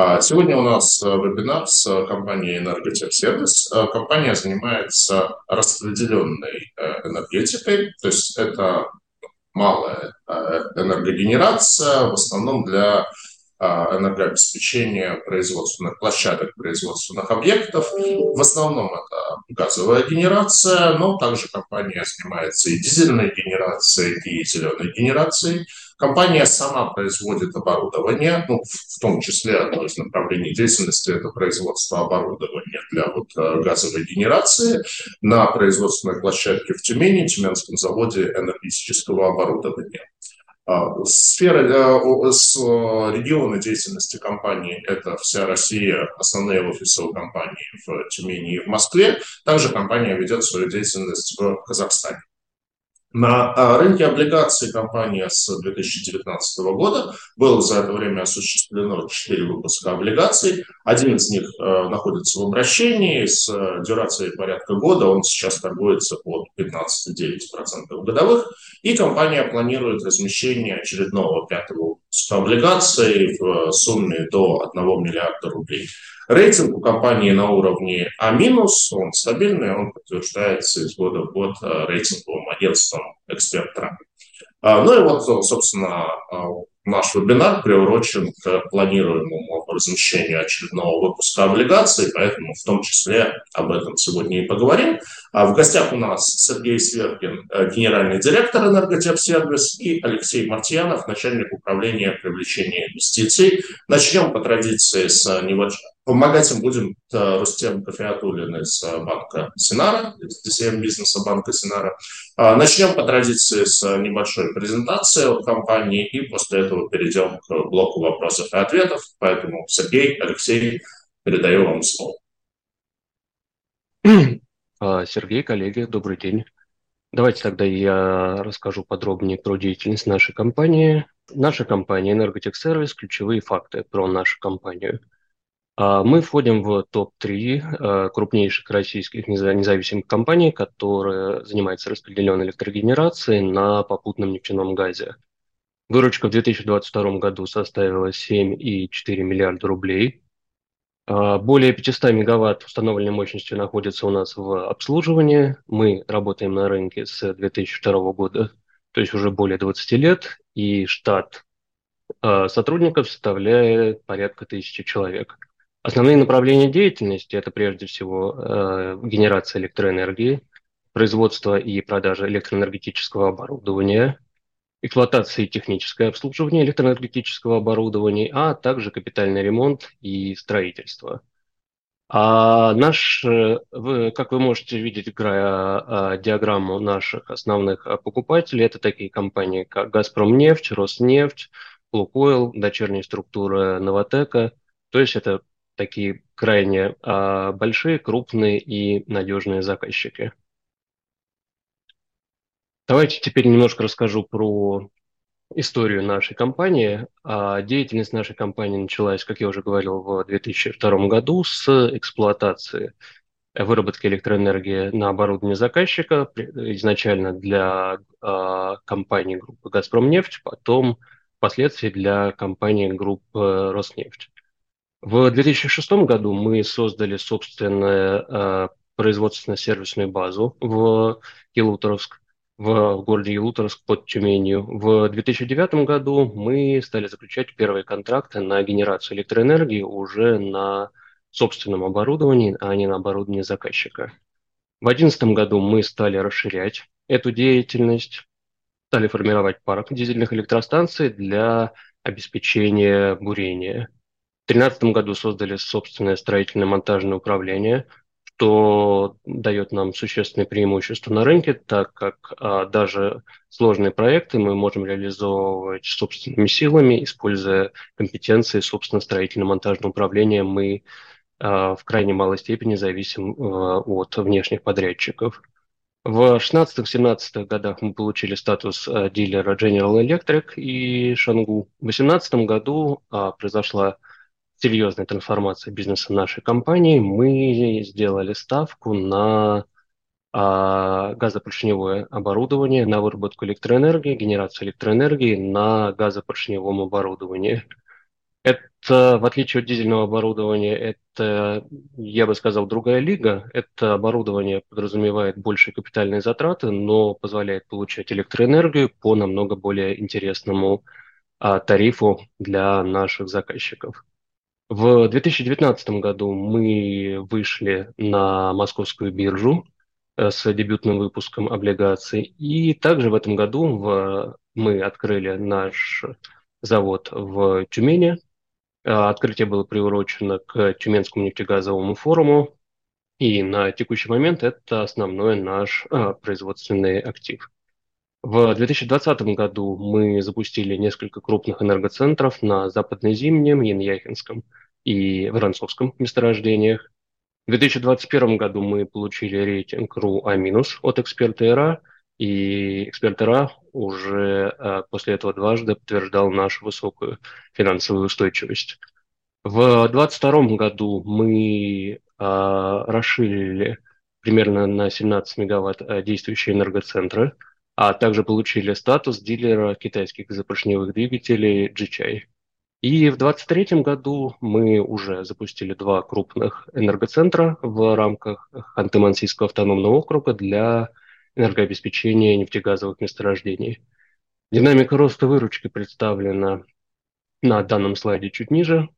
А, сегодня у нас э, вебинар с э, компанией Энерготехсервис. Э, компания занимается распределенной энергетикой, то есть это малая энергогенерация, в основном для энергообеспечения производственных площадок, производственных объектов. В основном это газовая генерация, но также компания занимается и дизельной генерацией, и зеленой генерацией. Компания сама производит оборудование, ну, в том числе одно из направлений деятельности – это производство оборудования для вот э, газовой генерации на производственной площадке в Тюмени, Тюменском заводе энергетического оборудования. А, сфера, э, с региона деятельности компании – это вся Россия, основные офисы у компании в Тюмени и в Москве. Также компания ведет свою деятельность в Казахстане. На а, рынке облигаций компания с 2019 года было за это время осуществлено 4 выпуска облигаций. Один из них э, находится в обращении с э, дюрацией порядка года. Он сейчас торгуется под 15,9% годовых. И компания планирует размещение очередного пятого выпуска облигаций в сумме до 1 миллиарда рублей. Рейтинг у компании на уровне А-, он стабильный, он подтверждается из года в год э, рейтинговым агентством «Эксперт а, Ну и вот, собственно, а, наш вебинар приурочен к планируемому размещению очередного выпуска облигаций, поэтому в том числе об этом сегодня и поговорим. А в гостях у нас Сергей Сверкин, э, генеральный директор Энерготехсервис, и Алексей Мартьянов, начальник управления привлечения инвестиций. Начнем по традиции с небольшого Помогать им будем Рустем Кафеатуллин из э, банка Синара, из DCM бизнеса банка Синара. А, начнем по традиции с небольшой презентации от компании, и после этого перейдем к блоку вопросов и ответов. Поэтому, Сергей, Алексей, передаю вам слово. А, Сергей, коллеги, добрый день. Давайте тогда я расскажу подробнее про деятельность нашей компании. Наша компания Энерготех Сервис, ключевые факты про нашу компанию – а, мы входим в топ-3 а, крупнейших российских независимых компаний, которые занимаются распределенной электрогенерацией на попутном нефтяном газе. Выручка в 2022 году составила 7,4 миллиарда рублей. А, более 500 мегаватт установленной мощностью находится у нас в обслуживании. Мы работаем на рынке с 2002 года, то есть уже более 20 лет, и штат сотрудников составляет порядка тысячи человек. Основные направления деятельности – это прежде всего э, генерация электроэнергии, производство и продажа электроэнергетического оборудования, эксплуатация и техническое обслуживание электроэнергетического оборудования, а также капитальный ремонт и строительство. А наш, э, вы, как вы можете видеть, играя а, диаграмму наших основных а, покупателей, это такие компании, как «Газпромнефть», «Роснефть», «Лукойл», дочерняя структура «Новотека». То есть это такие крайне а, большие, крупные и надежные заказчики. Давайте теперь немножко расскажу про историю нашей компании. А, деятельность нашей компании началась, как я уже говорил, в 2002 году с эксплуатации выработки электроэнергии на оборудование заказчика, изначально для а, компании группы «Газпромнефть», потом впоследствии для компании группы «Роснефть». В 2006 году мы создали собственную э, производственно-сервисную базу в Елуторовск, в городе Елуторовск под Тюменью. В 2009 году мы стали заключать первые контракты на генерацию электроэнергии уже на собственном оборудовании, а не на оборудовании заказчика. В 2011 году мы стали расширять эту деятельность, стали формировать парк дизельных электростанций для обеспечения бурения – 2013 году создали собственное строительно-монтажное управление, что дает нам существенное преимущество на рынке, так как а, даже сложные проекты мы можем реализовывать собственными силами, используя компетенции, собственно, строительно-монтажного управления. Мы а, в крайне малой степени зависим а, от внешних подрядчиков. В 16-17 годах мы получили статус а, дилера General Electric и Шангу. В 2018 году а, произошла серьезной трансформации бизнеса нашей компании мы сделали ставку на а, газопоршневое оборудование, на выработку электроэнергии, генерацию электроэнергии на газопоршневом оборудовании. Это, в отличие от дизельного оборудования, это, я бы сказал, другая лига. Это оборудование подразумевает большие капитальные затраты, но позволяет получать электроэнергию по намного более интересному а, тарифу для наших заказчиков. В 2019 году мы вышли на московскую биржу э, с дебютным выпуском облигаций. И также в этом году в, мы открыли наш завод в Тюмени. Э, открытие было приурочено к Тюменскому нефтегазовому форуму. И на текущий момент это основной наш а, производственный актив. В 2020 году мы запустили несколько крупных энергоцентров на Западнозимнем, Яньяхинском и Воронцовском месторождениях. В 2021 году мы получили рейтинг РУ А- от эксперта ИРА, и эксперт ИРА уже а, после этого дважды подтверждал нашу высокую финансовую устойчивость. В 2022 году мы а, расширили примерно на 17 мегаватт а, действующие энергоцентры – а также получили статус дилера китайских запоршневых двигателей GChai. И в 2023 году мы уже запустили два крупных энергоцентра в рамках Ханты-Мансийского автономного округа для энергообеспечения нефтегазовых месторождений. Динамика роста выручки представлена на данном слайде чуть ниже.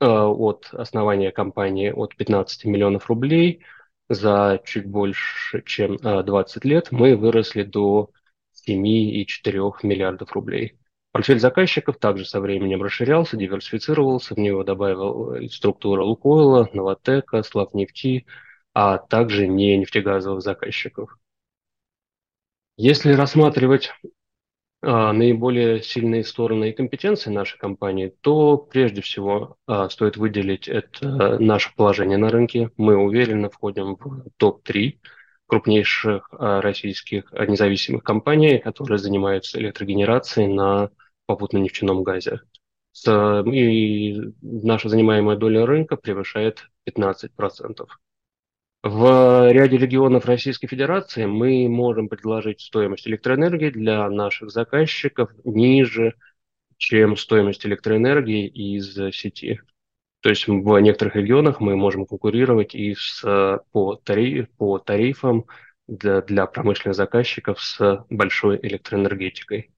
Э, от основания компании от 15 миллионов рублей за чуть больше, чем 20 э, лет мы выросли до 7,4 миллиардов рублей. Портфель заказчиков также со временем расширялся, диверсифицировался, в него добавил структура Лукойла, Новотека, Славнефти, а также не нефтегазовых заказчиков. Если рассматривать а, наиболее сильные стороны и компетенции нашей компании, то прежде всего а, стоит выделить это наше положение на рынке. Мы уверенно входим в топ-3 крупнейших а, российских независимых компаний, которые занимаются электрогенерацией на попутно-нефтяном газе. И наша занимаемая доля рынка превышает 15%. В ряде регионов Российской Федерации мы можем предложить стоимость электроэнергии для наших заказчиков ниже, чем стоимость электроэнергии из сети. То есть в некоторых регионах мы можем конкурировать и с, по, тариф, по тарифам для, для промышленных заказчиков с большой электроэнергетикой.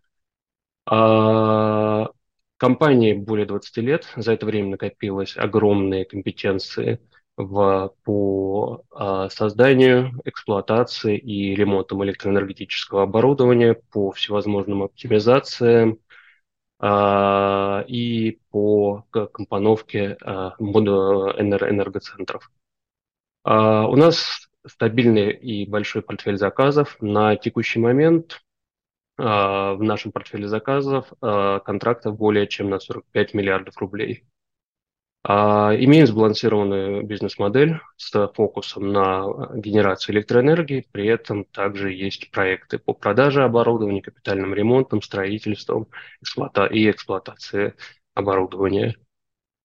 А, компании более 20 лет, за это время накопилось огромные компетенции в, по а, созданию, эксплуатации и ремонтам электроэнергетического оборудования, по всевозможным оптимизациям, и по компоновке а, энергоцентров. А, у нас стабильный и большой портфель заказов. На текущий момент в нашем портфеле заказов контрактов более чем на 45 миллиардов рублей. А, имеем сбалансированную бизнес-модель с фокусом на генерацию электроэнергии, при этом также есть проекты по продаже оборудования, капитальным ремонтом, строительством и эксплуатации оборудования.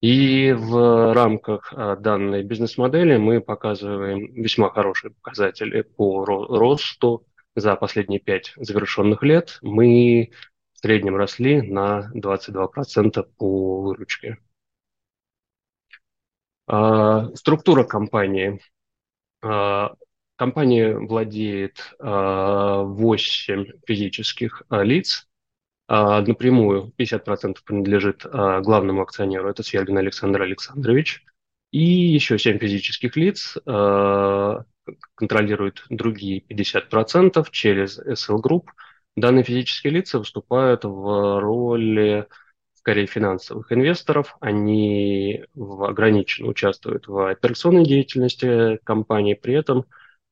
И в рамках а, данной бизнес-модели мы показываем весьма хорошие показатели по росту. За последние пять завершенных лет мы в среднем росли на 22% по выручке. А, структура компании. А, компания владеет 8 а, физических лиц. Напрямую 50% принадлежит главному акционеру, это Свергин Александр Александрович. И еще 7 физических лиц контролируют другие 50% через SL Group. Данные физические лица выступают в роли скорее финансовых инвесторов. Они ограниченно участвуют в операционной деятельности компании, при этом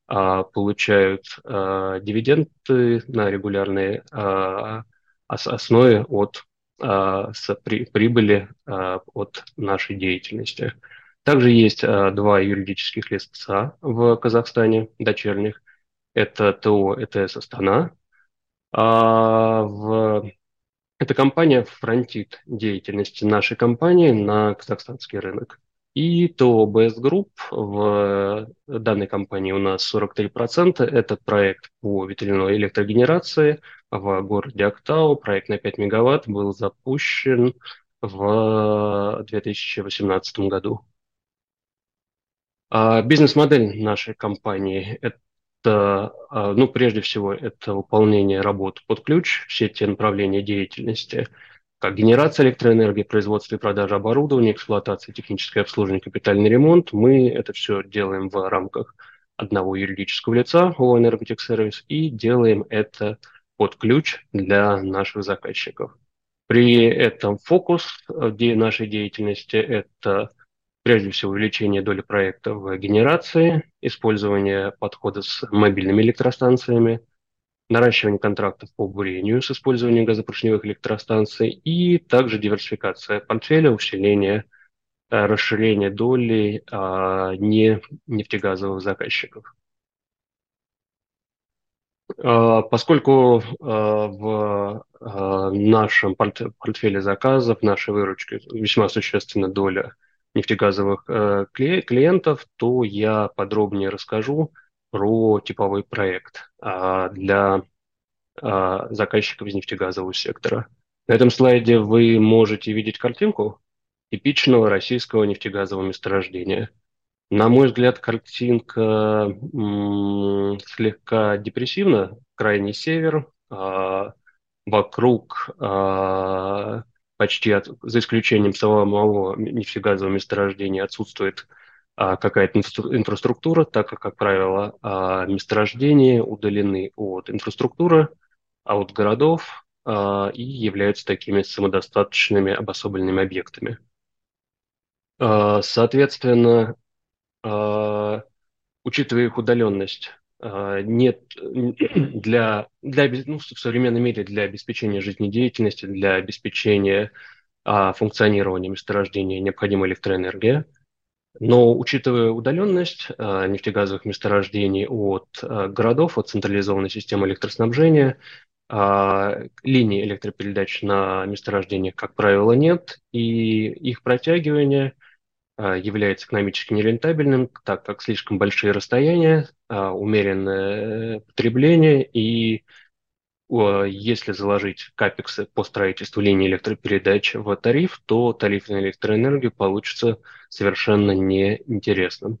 а, получают а, дивиденды на регулярной а, основе от а, с при, прибыли а, от нашей деятельности. Также есть а, два юридических лица в Казахстане, дочерних. Это ТО ЭТС Астана. А в эта компания фронтит деятельности нашей компании на казахстанский рынок. И то BS Group в данной компании у нас 43%. Это проект по ветряной электрогенерации в городе Актау. Проект на 5 мегаватт был запущен в 2018 году. А бизнес-модель нашей компании – ну, прежде всего, это выполнение работ под ключ, все те направления деятельности, как генерация электроэнергии, производство и продажа оборудования, эксплуатация, техническое обслуживание, капитальный ремонт. Мы это все делаем в рамках одного юридического лица, ООО «Энерготехсервис», и делаем это под ключ для наших заказчиков. При этом фокус э, нашей деятельности – это прежде всего увеличение доли проектов в генерации, использование подхода с мобильными электростанциями, наращивание контрактов по бурению с использованием газопоршневых электростанций и также диверсификация портфеля, усиление, э, расширение доли а, не нефтегазовых заказчиков. А, поскольку а, в нашем портфеле заказов, нашей выручке весьма существенная доля нефтегазовых э, клиентов, то я подробнее расскажу про типовой проект а, для а, заказчиков из нефтегазового сектора. На этом слайде вы можете видеть картинку типичного российского нефтегазового месторождения. На мой взгляд, картинка слегка депрессивна. Крайний север, а, вокруг почти от, за исключением самого нефтегазового месторождения отсутствует а, какая-то инфраструктура, так как, как правило, а, месторождения удалены от инфраструктуры, а от городов а, и являются такими самодостаточными обособленными объектами. А, соответственно, а, учитывая их удаленность, нет для, для ну, в современном мире для обеспечения жизнедеятельности, для обеспечения а, функционирования месторождения необходима электроэнергия. Но учитывая удаленность а, нефтегазовых месторождений от а, городов, от централизованной системы электроснабжения, а, линий электропередач на месторождениях, как правило, нет, и их протягивание а, является экономически нерентабельным, так как слишком большие расстояния, а, умеренное потребление и если заложить капексы по строительству линии электропередач в тариф, то тариф на электроэнергию получится совершенно неинтересным.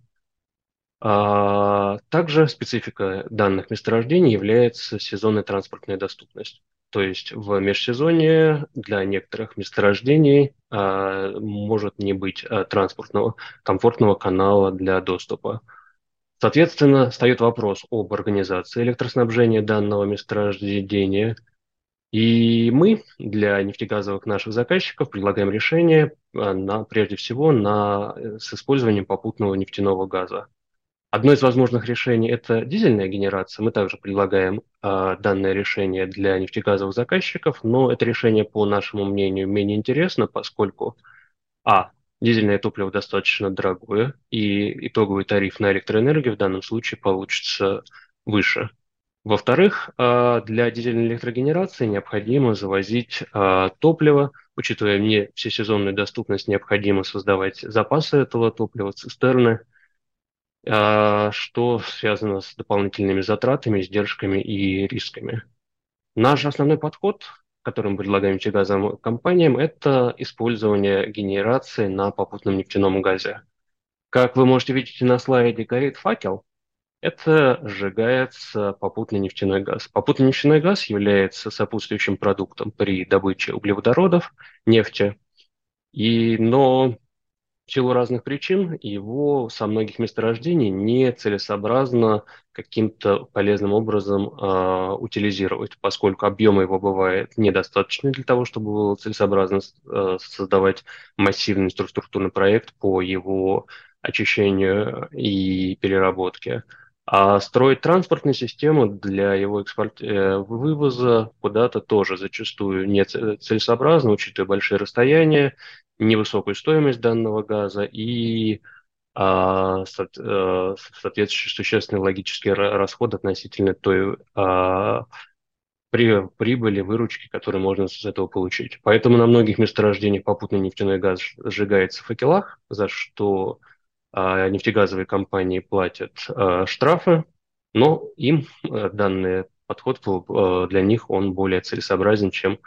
А также специфика данных месторождений является сезонная транспортная доступность. То есть в межсезонье для некоторых месторождений а, может не быть а, транспортного комфортного канала для доступа. Соответственно, встает вопрос об организации электроснабжения данного месторождения. И мы для нефтегазовых наших заказчиков предлагаем решение а, на, прежде всего на, э, с использованием попутного нефтяного газа. Одно из возможных решений – это дизельная генерация. Мы также предлагаем э, данное решение для нефтегазовых заказчиков, но это решение, по нашему мнению, менее интересно, поскольку а. Дизельное топливо достаточно дорогое, и итоговый тариф на электроэнергию в данном случае получится выше. Во-вторых, э, для дизельной электрогенерации необходимо завозить э, топливо, учитывая не всесезонную доступность, необходимо создавать запасы этого топлива, цистерны – а, что связано с дополнительными затратами, издержками и рисками. Наш основной подход, который мы предлагаем нефтегазовым компаниям, это использование генерации на попутном нефтяном газе. Как вы можете видеть на слайде, горит факел. Это сжигается попутный нефтяной газ. Попутный нефтяной газ является сопутствующим продуктом при добыче углеводородов, нефти. И, но силу разных причин его со многих месторождений нецелесообразно каким-то полезным образом э, утилизировать, поскольку объема его бывает недостаточно для того, чтобы было целесообразно э, создавать массивный структурный проект по его очищению и переработке. А строить транспортную систему для его экспорт, э, вывоза куда-то тоже зачастую не целесообразно, учитывая большие расстояния невысокую стоимость данного газа и а, э, соответствующий существенный логический расход относительно той а, при, прибыли, выручки, которые можно с этого получить. Поэтому на многих месторождениях попутный нефтяной газ сжигается в факелах, за что нефтегазовые компании платят штрафы, но им данный подход для них он более целесообразен, чем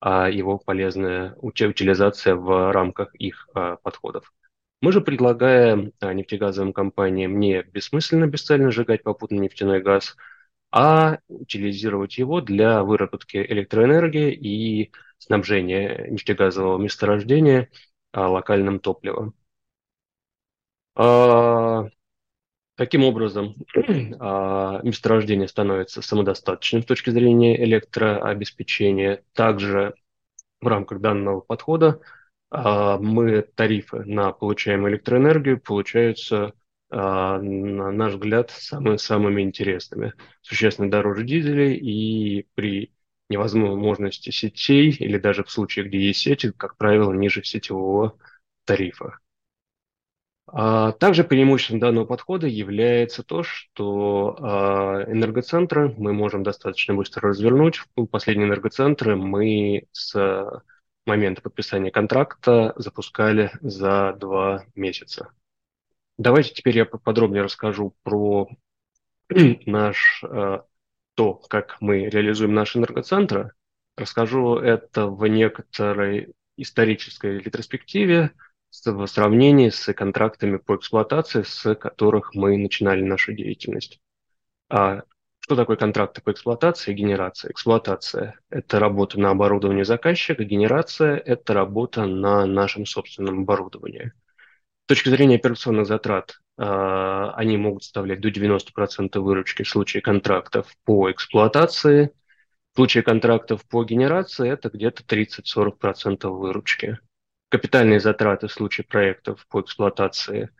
а его полезная утилизация в рамках их подходов. Мы же предлагаем нефтегазовым компаниям не бессмысленно, бесцельно сжигать попутно нефтяной газ, а утилизировать его для выработки электроэнергии и снабжения нефтегазового месторождения локальным топливом. Таким образом, а, месторождение становится самодостаточным с точки зрения электрообеспечения. Также в рамках данного подхода а, мы тарифы на получаемую электроэнергию получаются, а, на наш взгляд, самыми, самыми интересными. Существенно дороже дизелей и при невозможности сетей или даже в случае, где есть сети, как правило, ниже сетевого тарифа. А, также преимуществом данного подхода является то, что а, энергоцентры мы можем достаточно быстро развернуть. Последние энергоцентры мы с момента подписания контракта запускали за два месяца. Давайте теперь я подробнее расскажу про наш а, то, как мы реализуем наши энергоцентры. Расскажу это в некоторой исторической ретроспективе, в сравнении с контрактами по эксплуатации, с которых мы начинали нашу деятельность. А что такое контракты по эксплуатации и генерации? Эксплуатация – это работа на оборудовании заказчика, генерация – это работа на нашем собственном оборудовании. С точки зрения операционных затрат, а, они могут составлять до 90% выручки в случае контрактов по эксплуатации. В случае контрактов по генерации это где-то 30-40% выручки капитальные затраты в случае проектов по эксплуатации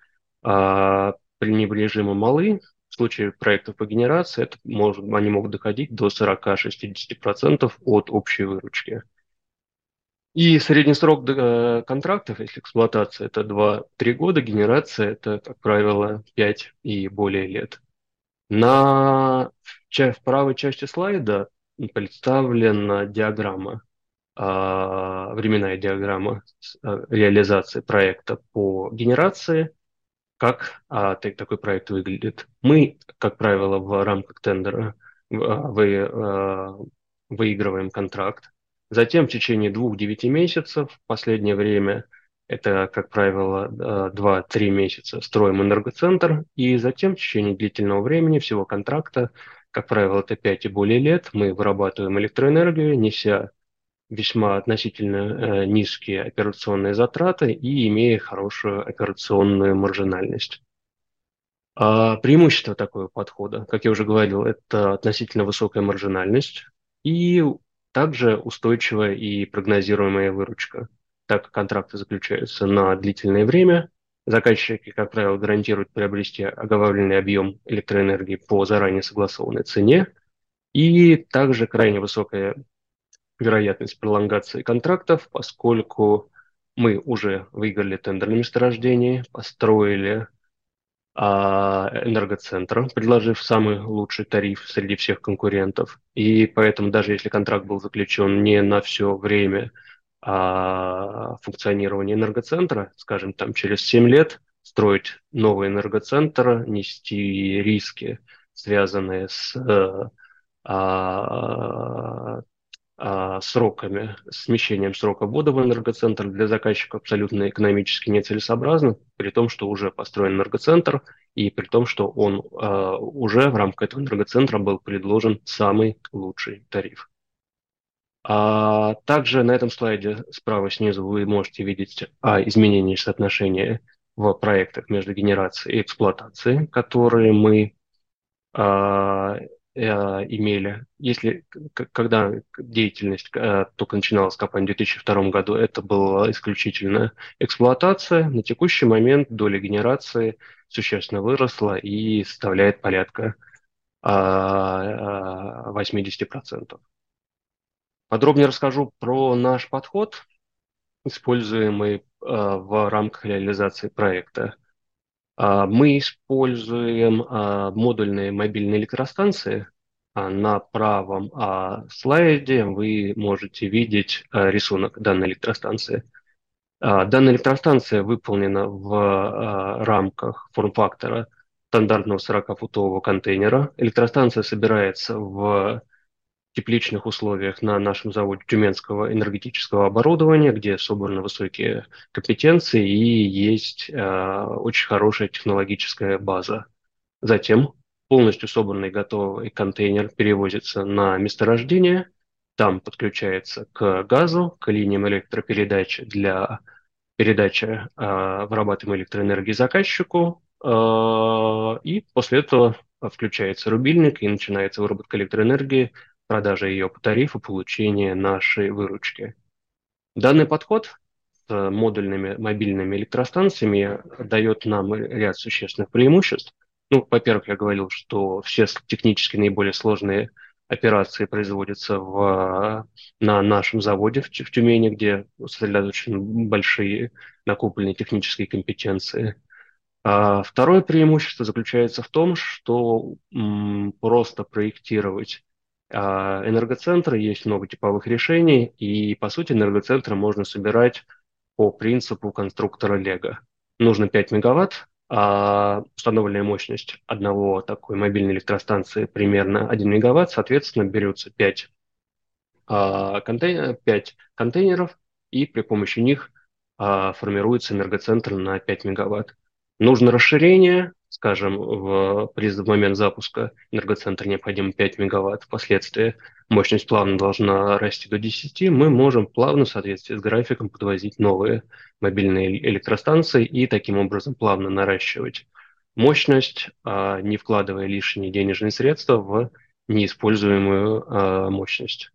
а, пренебрежимо малы. В случае проектов по генерации это может, они могут доходить до 40-60% от общей выручки. И средний срок э, контрактов, если эксплуатация это 2-3 года, генерация это, как правило, 5 и более лет. На, в правой части слайда представлена диаграмма временная диаграмма а, реализации проекта по генерации, как а, такой проект выглядит. Мы, как правило, в рамках тендера вы, выигрываем контракт. Затем в течение двух-девяти месяцев, в последнее время это, как правило, 2-3 месяца строим энергоцентр, и затем в течение длительного времени всего контракта, как правило, это 5 и более лет, мы вырабатываем электроэнергию, неся весьма относительно э, низкие операционные затраты и имея хорошую операционную маржинальность. А преимущество такого подхода, как я уже говорил, это относительно высокая маржинальность и также устойчивая и прогнозируемая выручка. Так как контракты заключаются на длительное время, заказчики, как правило, гарантируют приобрести оговоренный объем электроэнергии по заранее согласованной цене, и также крайне высокая вероятность пролонгации контрактов, поскольку мы уже выиграли тендер на месторождении, построили а, энергоцентр, предложив самый лучший тариф среди всех конкурентов. И поэтому даже если контракт был заключен не на все время а, функционирования энергоцентра, скажем, там через 7 лет строить новый энергоцентр, нести риски, связанные с э, а, а, сроками, смещением срока ввода в энергоцентр для заказчика абсолютно экономически нецелесообразно, при том, что уже построен энергоцентр, и при том, что он а, уже в рамках этого энергоцентра был предложен самый лучший тариф. А также на этом слайде справа снизу вы можете видеть а, изменения соотношения в проектах между генерацией и эксплуатацией, которые мы а, Э, имели. Если, когда деятельность э, только начиналась компания в 2002 году, это была исключительно эксплуатация. На текущий момент доля генерации существенно выросла и составляет порядка 80%. Подробнее расскажу про наш подход, используемый э, в рамках реализации проекта. А, мы используем а, модульные мобильные электростанции. А, на правом слайде вы можете видеть рисунок данной электростанции. Данная электростанция выполнена в рамках форм-фактора стандартного 40-футового контейнера. Электростанция собирается в тепличных условиях на нашем заводе тюменского энергетического оборудования, где собраны высокие компетенции и есть э, очень хорошая технологическая база. Затем полностью собранный готовый контейнер перевозится на месторождение, там подключается к газу, к линиям электропередачи для передачи э, вырабатываемой электроэнергии заказчику, э, и после этого включается рубильник и начинается выработка электроэнергии продажа ее по тарифу, получения нашей выручки. Данный подход с модульными мобильными электростанциями дает нам ряд существенных преимуществ. Ну, во-первых, я говорил, что все технически наиболее сложные операции производятся в, на нашем заводе в, в Тюмени, где сосредоточены большие накопленные технические компетенции. А второе преимущество заключается в том, что м, просто проектировать энергоцентры, есть много типовых решений, и, по сути, энергоцентры можно собирать по принципу конструктора Лего. Нужно 5 мегаватт, а установленная мощность одного такой мобильной электростанции примерно 1 мегаватт, соответственно, берется 5, а, контейнер, 5 контейнеров, и при помощи них а, формируется энергоцентр на 5 мегаватт. Нужно расширение, скажем, в, в момент запуска энергоцентра необходимо 5 мегаватт, впоследствии мощность плавно должна расти до 10, мы можем плавно в соответствии с графиком подвозить новые мобильные электростанции и таким образом плавно наращивать мощность, а, не вкладывая лишние денежные средства в неиспользуемую а, мощность.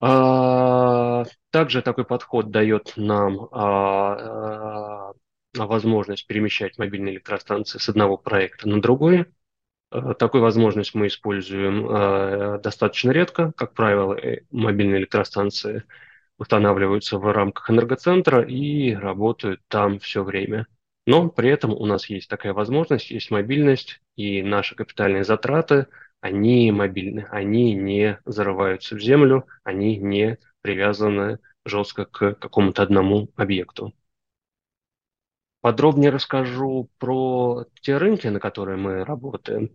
А, также такой подход дает нам возможность перемещать мобильные электростанции с одного проекта на другой. Э, такую возможность мы используем э, достаточно редко. Как правило, э, мобильные электростанции устанавливаются в рамках энергоцентра и работают там все время. Но при этом у нас есть такая возможность, есть мобильность, и наши капитальные затраты, они мобильны, они не зарываются в землю, они не привязаны жестко к какому-то одному объекту. Подробнее расскажу про те рынки, на которые мы работаем.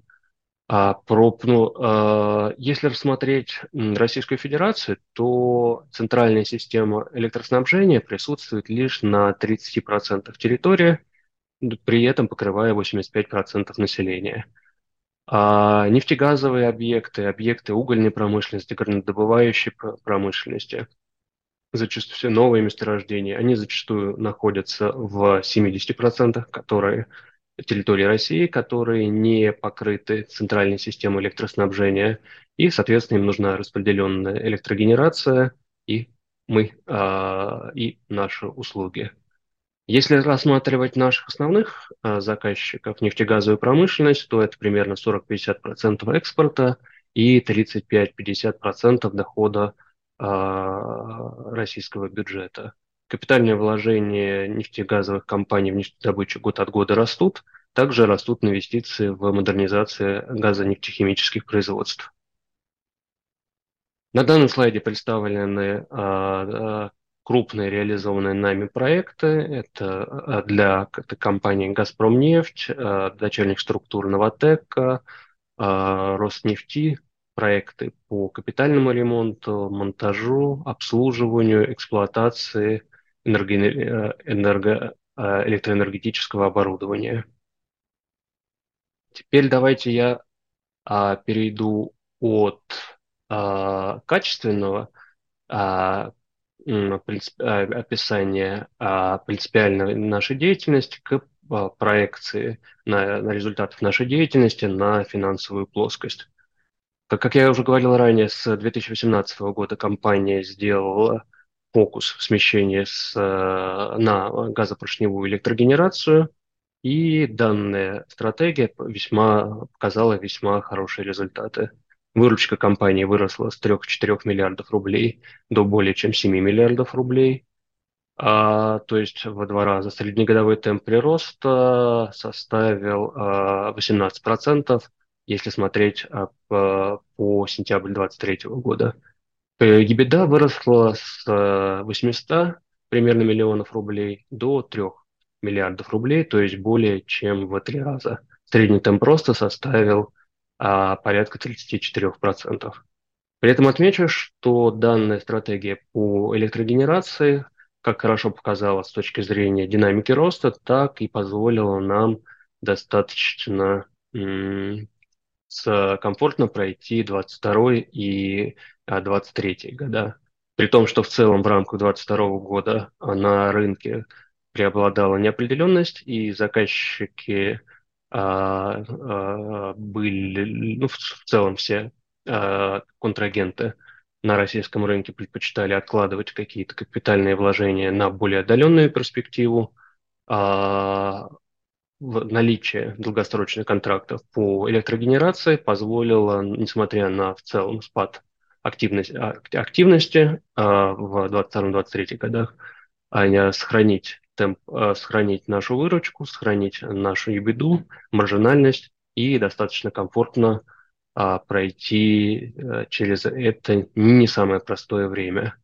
А про, ну, э, если рассмотреть Российскую Федерацию, то центральная система электроснабжения присутствует лишь на 30% территории, при этом покрывая 85% населения. А нефтегазовые объекты, объекты угольной промышленности, горнодобывающей промышленности – зачастую все новые месторождения, они зачастую находятся в 70%, которые территории России, которые не покрыты центральной системой электроснабжения, и, соответственно, им нужна распределенная электрогенерация и мы, а, и наши услуги. Если рассматривать наших основных а, заказчиков, нефтегазовую промышленность, то это примерно 40-50% экспорта и 35-50% дохода российского бюджета. Капитальные вложения нефтегазовых компаний в нефтедобычу год от года растут, также растут инвестиции в модернизацию газонефтехимических производств. На данном слайде представлены а, а, крупные реализованные нами проекты. Это для это компании «Газпромнефть», дочерних структур «Новотека», «Роснефти», проекты по капитальному ремонту, монтажу, обслуживанию, эксплуатации энерго, э, энерго, э, электроэнергетического оборудования. Теперь давайте я а, перейду от а, качественного а, принцип, а, описания а, принципиальной нашей деятельности к а, проекции на, на результатов нашей деятельности на финансовую плоскость. Как я уже говорил ранее, с 2018 года компания сделала фокус смещения с, э, на газопоршневую электрогенерацию, и данная стратегия весьма показала весьма хорошие результаты. Выручка компании выросла с 3-4 миллиардов рублей до более чем 7 миллиардов рублей. А, то есть в два раза среднегодовой темп прироста составил а, 18%, если смотреть а, по, по сентябрь 2023 года. EBITDA э, выросла с 800 э, примерно миллионов рублей до 3 миллиардов рублей, то есть более чем в три раза. Средний темп роста составил а порядка 34%. При этом отмечу, что данная стратегия по электрогенерации как хорошо показала с точки зрения динамики роста, так и позволила нам достаточно с, комфортно пройти 22 и 23 а, года. При том, что в целом в рамках 22 года на рынке преобладала неопределенность, и заказчики а, а, были, ну, в, в целом все а, контрагенты на российском рынке предпочитали откладывать какие-то капитальные вложения на более отдаленную перспективу. А, наличие долгосрочных контрактов по электрогенерации позволило, несмотря на в целом спад активности, активности в 2022-2023 годах, сохранить темп, сохранить нашу выручку, сохранить нашу ебеду, маржинальность и достаточно комфортно а, пройти э, через это не самое простое время.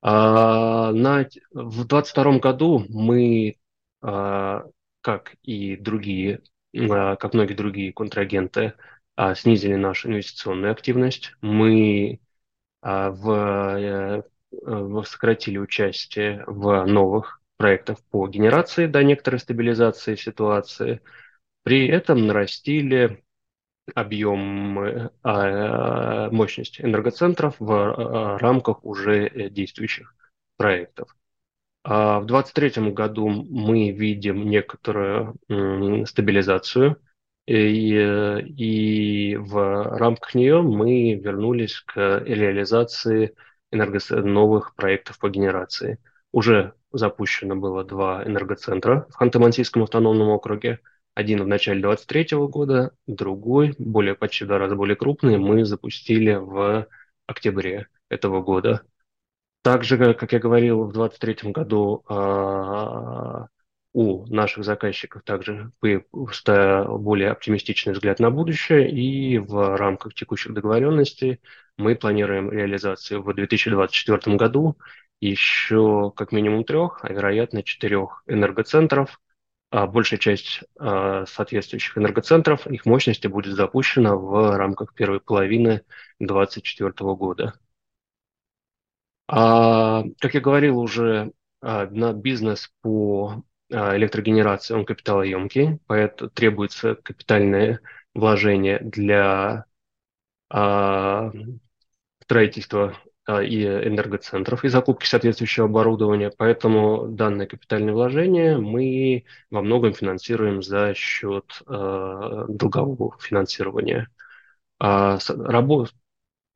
А, на, в 2022 году мы, а, как и другие, а, как многие другие контрагенты, а, снизили нашу инвестиционную активность. Мы а, в, а, в, сократили участие в новых проектах по генерации до некоторой стабилизации ситуации. При этом нарастили объем, э, мощность энергоцентров в а, рамках уже э, действующих проектов. А в 2023 году мы видим некоторую стабилизацию, и, и в рамках нее мы вернулись к реализации энергос... новых проектов по генерации. Уже запущено было два энергоцентра в Ханты-Мансийском автономном округе – один в начале 2023 года, другой, более почти в два раза более крупный, мы запустили в октябре этого года. Также, как я говорил, в 2023 году а, у наших заказчиков также более оптимистичный взгляд на будущее, и в рамках текущих договоренностей мы планируем реализацию в 2024 году еще как минимум трех, а вероятно четырех энергоцентров – а большая часть а, соответствующих энергоцентров, их мощности будет запущена в рамках первой половины 2024 года. А, как я говорил уже, на бизнес по электрогенерации, он капиталоемкий, поэтому требуется капитальное вложение для строительства а, и энергоцентров и закупки соответствующего оборудования. Поэтому данное капитальное вложение мы во многом финансируем за счет э, долгового финансирования. А, работ,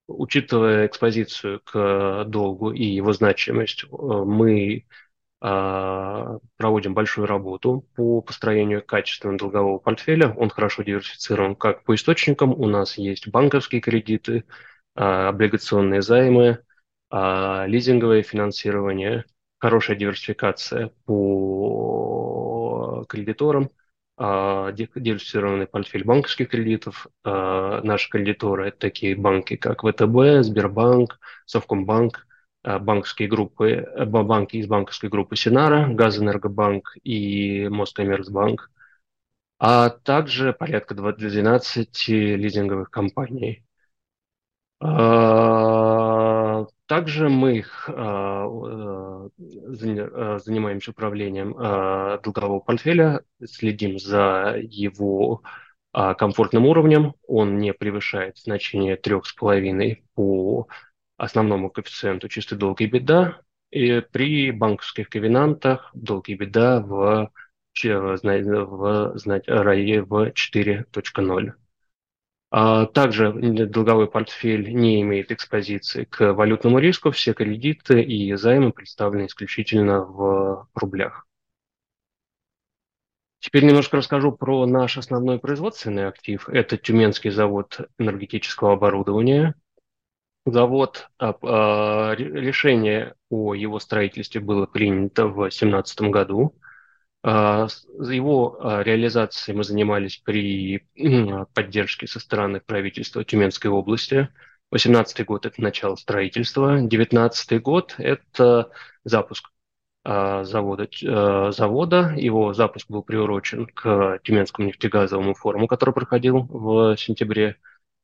учитывая экспозицию к долгу и его значимость, э, мы э, проводим большую работу по построению качественного долгового портфеля. Он хорошо диверсифицирован как по источникам. У нас есть банковские кредиты, а, облигационные займы, а, лизинговое финансирование, хорошая диверсификация по кредиторам, а, диверсифицированный портфель банковских кредитов. Наши кредиторы – это такие банки, как ВТБ, Сбербанк, Совкомбанк, банковские группы, банки из банковской группы Синара, Газэнергобанк и Москоммерцбанк, а также порядка 12 лизинговых компаний. А, также мы а, э, э, занимаемся управлением а, долгового портфеля, следим за его комфортным уровнем. Он не превышает значение 3,5 по основному коэффициенту чистый долг и беда. И при банковских ковенантах долг и беда в, в, в, в 4.0. А также долговой портфель не имеет экспозиции к валютному риску. Все кредиты и займы представлены исключительно в рублях. Теперь немножко расскажу про наш основной производственный актив. Это Тюменский завод энергетического оборудования. Завод, а, решение о его строительстве было принято в 2017 году. А, его а, реализацией мы занимались при поддержке со стороны правительства Тюменской области. 18 год – это начало строительства, 19 год – это запуск завода, завода. Его запуск был приурочен к Тюменскому нефтегазовому форуму, который проходил в сентябре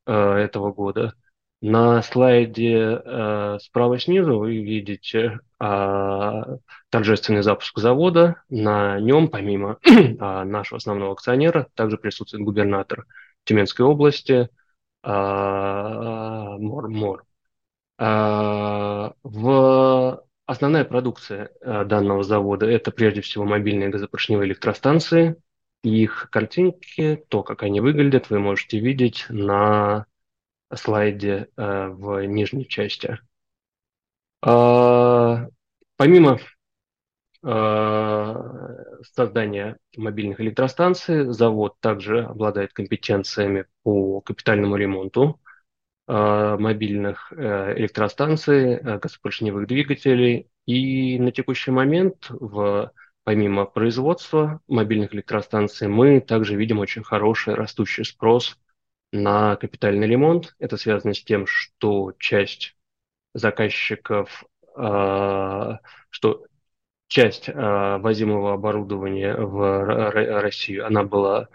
этого года. На слайде э, справа снизу вы видите э, торжественный запуск завода. На нем, помимо э, нашего основного акционера, также присутствует губернатор Тюменской области э, Мор. Мор. Э, в основная продукция э, данного завода – это прежде всего мобильные газопоршневые электростанции. Их картинки, то, как они выглядят, вы можете видеть на слайде э, в нижней части. А, помимо э, создания мобильных электростанций, завод также обладает компетенциями по капитальному ремонту э, мобильных электростанций, газопоршневых двигателей. И на текущий момент, в, помимо производства мобильных электростанций, мы также видим очень хороший растущий спрос на капитальный ремонт. Это связано с тем, что часть заказчиков, э, что часть э, возимого оборудования в Россию, она была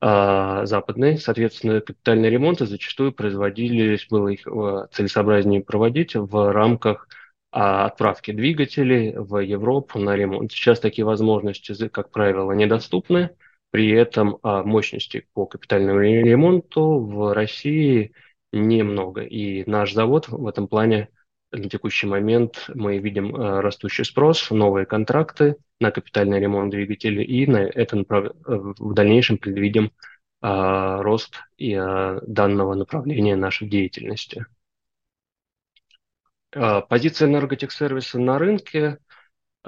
э, западной. Соответственно, капитальные ремонты зачастую производились, было их целесообразнее проводить в рамках отправки двигателей в Европу на ремонт. Сейчас такие возможности, как правило, недоступны. При этом а, мощности по капитальному ремонту в России немного. И наш завод в этом плане на текущий момент мы видим а, растущий спрос, новые контракты на капитальный ремонт двигателей, и на это направ... в дальнейшем предвидим а, рост и, данного направления нашей деятельности. Позиция энерготехсервиса на рынке Э,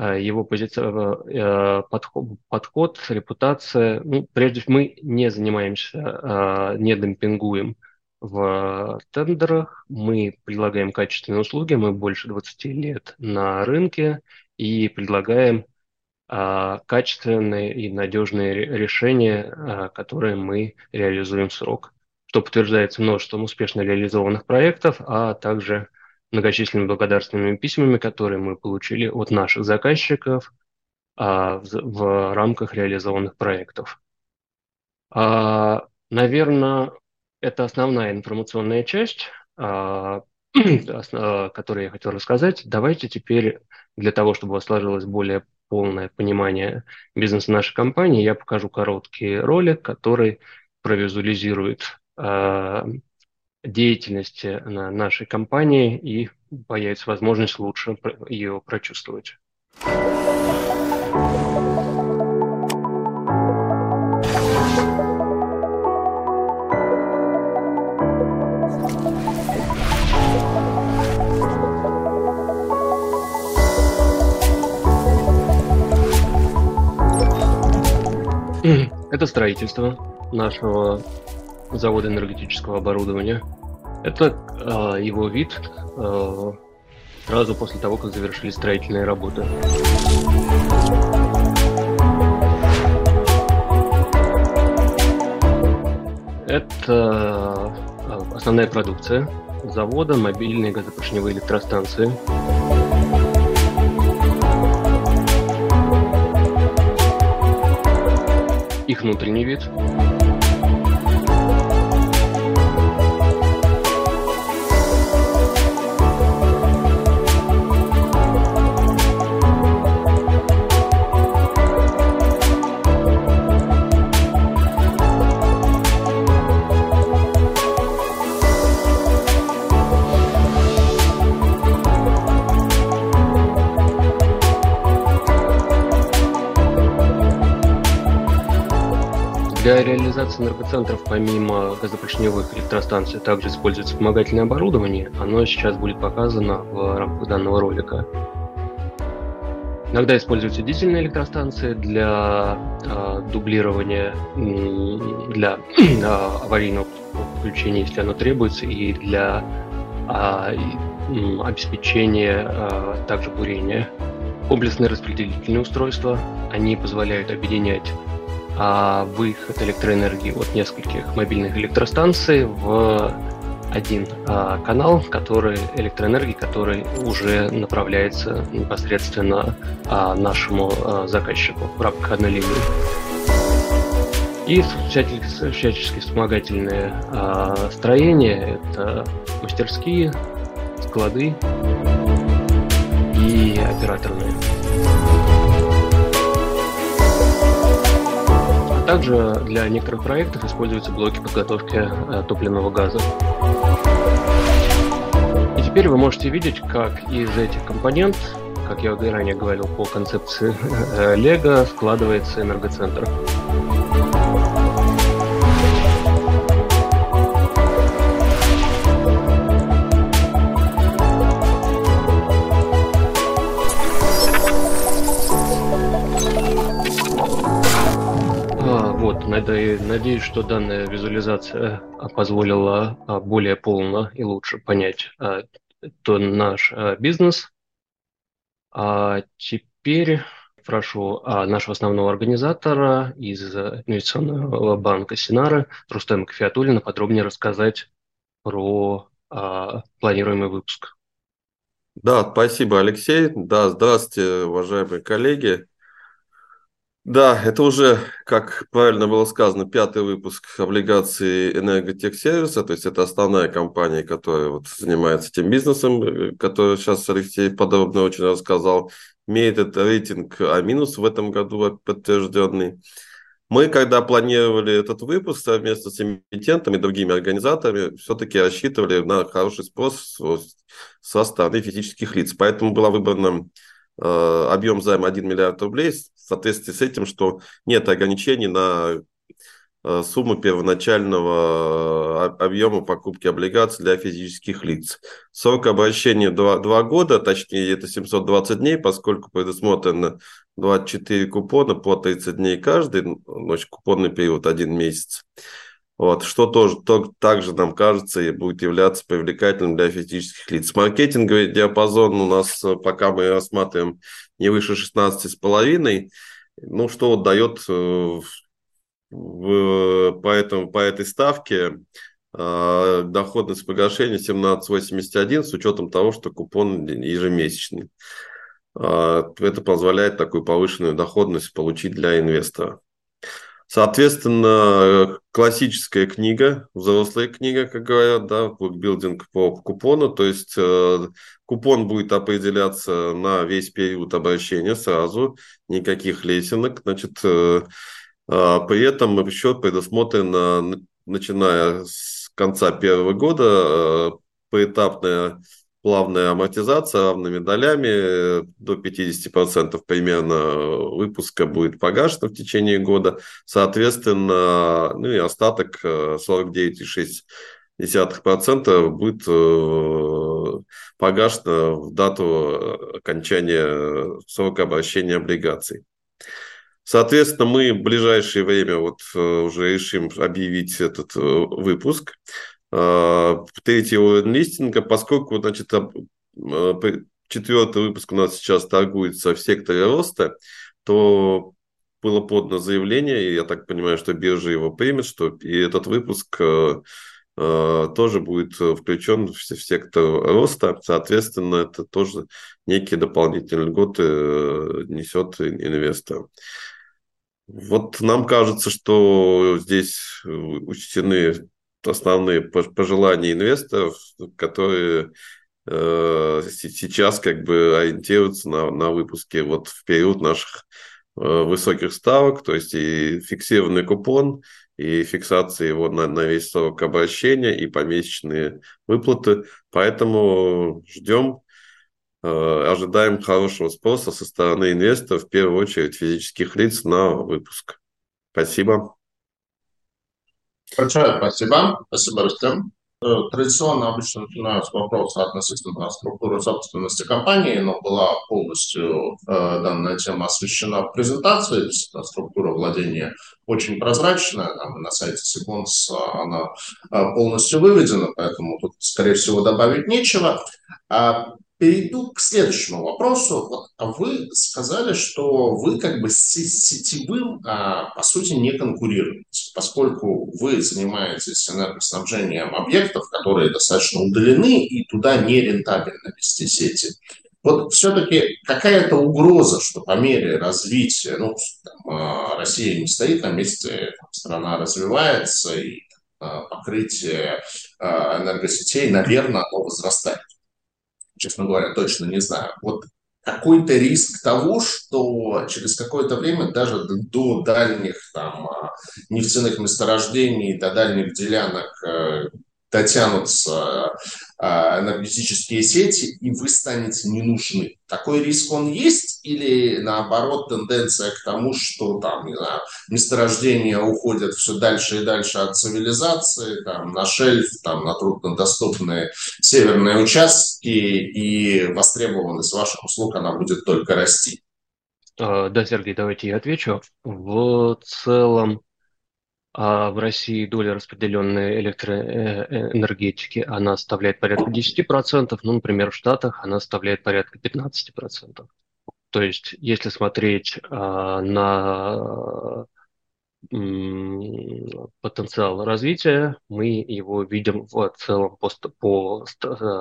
его позиция, э, подход, подход, репутация. Ну, прежде всего, мы не занимаемся, э, не демпингуем в тендерах, мы предлагаем качественные услуги, мы больше 20 лет на рынке и предлагаем качественные и надежные решения, которые мы реализуем в срок, что подтверждается множеством успешно реализованных проектов, а также многочисленными благодарственными письмами, которые мы получили от наших заказчиков а, в, в рамках реализованных проектов. А, наверное, это основная информационная часть, а, которую я хотел рассказать. Давайте теперь для того, чтобы у вас сложилось более полное понимание бизнеса нашей компании, я покажу короткий ролик, который провизуализирует деятельности нашей компании и появится возможность лучше ее прочувствовать. Это строительство нашего завода энергетического оборудования. Это э, его вид э, сразу после того, как завершили строительные работы. Это э, основная продукция завода, мобильные газопоршневые электростанции. Их внутренний вид. Реализации энергоцентров помимо газопоршневых электростанций также используется вспомогательное оборудование. Оно сейчас будет показано в рамках данного ролика. Иногда используются дизельные электростанции для э, дублирования, для э, аварийного включения, если оно требуется, и для э, обеспечения э, также бурения. Комплексные распределительные устройства, они позволяют объединять выход электроэнергии от нескольких мобильных электростанций в один а, канал, который электроэнергии, который уже направляется непосредственно а, нашему а, заказчику в рамках одной линии. И всячески, всячески вспомогательные а, строения – это мастерские, склады и операторные. Также для некоторых проектов используются блоки подготовки э, топливного газа. И теперь вы можете видеть, как из этих компонент, как я ранее говорил по концепции Лего, э, складывается энергоцентр. Надеюсь, что данная визуализация а, позволила а, более полно и лучше понять а, то наш бизнес. А теперь прошу нашего основного организатора из инвестиционного банка Синара Рустема Кафиатуллина подробнее рассказать про планируемый выпуск. Да, спасибо, Алексей. Да, здравствуйте, уважаемые коллеги. Да, это уже, как правильно было сказано, пятый выпуск облигаций Энерготехсервиса, то есть это основная компания, которая вот занимается этим бизнесом, э, который сейчас Алексей подробно очень рассказал, имеет этот рейтинг А- в этом году подтвержденный. Мы, когда планировали этот выпуск совместно с эмитентами и другими организаторами, все-таки рассчитывали на хороший спрос со стороны физических лиц. Поэтому была выбрана объем займа 1 миллиард рублей в соответствии с этим, что нет ограничений на э, сумму первоначального э, объема покупки облигаций для физических лиц. Срок обращения 2, 2 года, точнее это 720 дней, поскольку предусмотрено 24 купона по 30 дней каждый, значит, купонный период 1 месяц. Вот, что тоже то, также нам кажется и будет являться привлекательным для физических лиц. Маркетинговый диапазон у нас, э, пока мы рассматриваем, не выше 16,5. Ну, что вот дает э, в, по, этому, по этой ставке э, доходность погашения 17,81 с учетом того, что купон ежемесячный. Э, это позволяет такую повышенную доходность получить для инвестора. Соответственно, классическая книга, взрослая книга, как говорят, да, билдинг по купону, то есть э, купон будет определяться на весь период обращения сразу, никаких лесенок, значит, э, э, при этом еще предусмотрено, начиная с конца первого года, э, поэтапная плавная амортизация равными долями до 50% примерно выпуска будет погашено в течение года. Соответственно, ну и остаток 49,6% э, будет э, погашено в дату окончания срока обращения облигаций. Соответственно, мы в ближайшее время вот э, уже решим объявить этот выпуск. Э, уровень листинга, поскольку, значит, э, четвертый выпуск у нас сейчас торгуется в секторе роста, то было подано заявление, и я так понимаю, что биржа его примет, что и этот выпуск э, тоже будет включен в сектор роста. Соответственно, это тоже некие дополнительные льготы несет инвестор. Вот нам кажется, что здесь учтены основные пожелания инвесторов, которые э, сейчас как бы ориентируются на, на выпуске вот в период наших э, высоких ставок, то есть и фиксированный купон, и фиксация его на, на весь срок обращения, и помесячные выплаты. Поэтому ждем, э, ожидаем хорошего спроса со стороны инвесторов, в первую очередь физических лиц на выпуск. Спасибо. Большое спасибо. Спасибо, Рустем. Э, традиционно обычно начинаю с вопроса относительно структуры собственности компании, но была полностью э, данная тема освещена в презентации. Структура владения очень прозрачная, там на сайте Sequence она э, полностью выведена, поэтому тут, скорее всего, добавить нечего. А перейду к следующему вопросу. Вот а вы сказали, что вы как бы с сетевым, а, по сути, не конкурируете, поскольку вы занимаетесь энергоснабжением объектов, которые достаточно удалены, и туда не рентабельно вести сети. Вот все-таки какая-то угроза, что по мере развития, ну, там, а, Россия не стоит на месте, там, страна развивается, и а, покрытие энергосетей, наверное, оно возрастает честно говоря, точно не знаю. Вот какой-то риск того, что через какое-то время даже до дальних там, а, нефтяных месторождений, до дальних делянок э, дотянутся энергетические сети, и вы станете не нужны. Такой риск он есть или наоборот тенденция к тому, что там, не знаю, месторождения уходят все дальше и дальше от цивилизации, там, на шельф, там, на труднодоступные северные участки, и востребованность ваших услуг, она будет только расти? А, да, Сергей, давайте я отвечу. В целом, а в России доля распределенной электроэнергетики, она составляет порядка 10%, ну, например, в Штатах она составляет порядка 15%. То есть, если смотреть а, на м, потенциал развития, мы его видим в целом по, по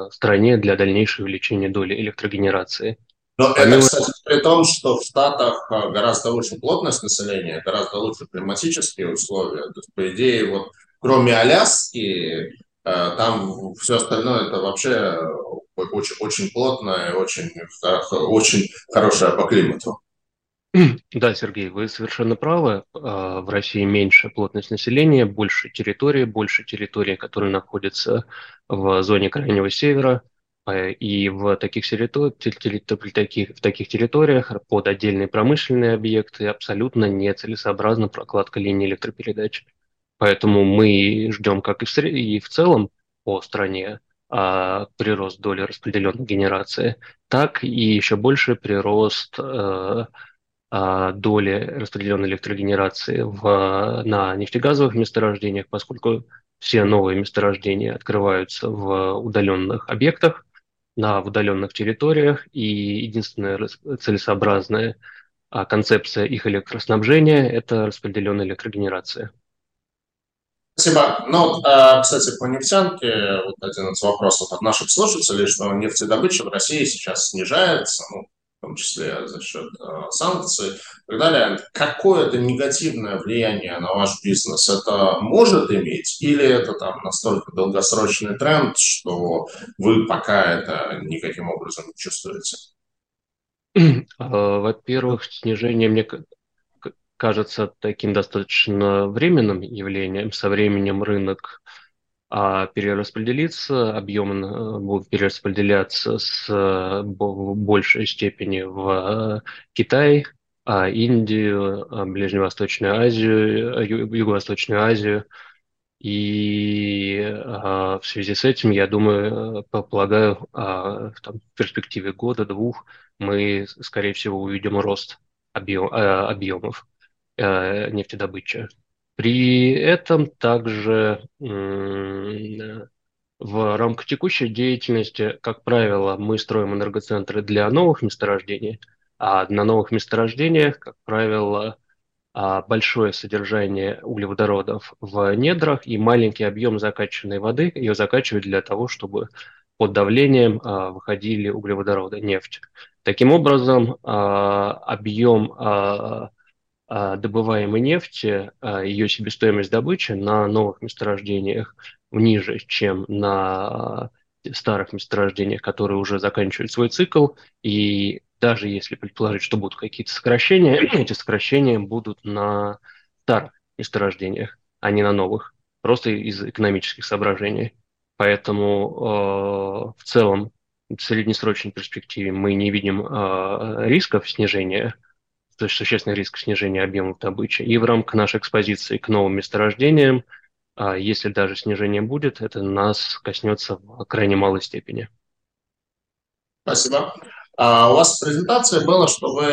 стране для дальнейшего увеличения доли электрогенерации. Но Помимо... это, кстати, при том, что в Штатах а, гораздо лучше плотность населения, гораздо лучше климатические условия. То есть, по идее, вот кроме Аляски, а, там все остальное это вообще очень, очень плотное, очень, очень хорошее по климату. Да, Сергей, вы совершенно правы. В России меньше плотность населения, больше территории, больше территории, которые находятся в зоне крайнего севера – Э, и в таких, таких, в таких территориях под отдельные промышленные объекты абсолютно нецелесообразна прокладка линии электропередач. Поэтому мы ждем, как и в, и в целом по стране, а, прирост доли распределенной генерации, так и еще больше прирост а, а, доли распределенной электрогенерации в, на нефтегазовых месторождениях, поскольку все новые месторождения открываются в удаленных объектах, на удаленных территориях, и единственная целесообразная а, концепция их электроснабжения – это распределенная электрогенерация. Спасибо. Ну, а, кстати, по нефтянке, вот один из вопросов от наших слушателей, что нефтедобыча в России сейчас снижается, ну, в том числе за счет э, санкций и так далее. Какое это негативное влияние на ваш бизнес это может иметь? Или это там настолько долгосрочный тренд, что вы пока это никаким образом не чувствуете? А, во-первых, снижение мне кажется таким достаточно временным явлением. Со временем рынок а перераспределиться, объемы э, будут перераспределяться с э, большей степени в э, Китай, а Индию, Ближневосточную Азию, Юго-Восточную Азию. И а, в связи с этим, я думаю, полагаю, а, там, в перспективе года-двух мы, скорее всего, увидим рост объем, объемов нефтедобычи. При этом также в рамках текущей деятельности, как правило, мы строим энергоцентры для новых месторождений, а на новых месторождениях, как правило, а, большое содержание углеводородов в недрах и маленький объем закачанной воды. Ее закачивают для того, чтобы под давлением а, выходили углеводороды, нефть. Таким образом, а, объем добываемой нефти, а, ее себестоимость добычи на новых месторождениях ниже, чем на старых месторождениях, которые уже заканчивают свой цикл. И даже если предположить, что будут какие-то сокращения, эти сокращения будут на старых месторождениях, а не на новых, просто из экономических соображений. Поэтому э, в целом в среднесрочной перспективе мы не видим э, рисков снижения то есть существенный риск снижения объемов добычи. И в рамках нашей экспозиции к новым месторождениям, а, если даже снижение будет, это нас коснется в крайне малой степени. Спасибо. А у вас в презентации было, что вы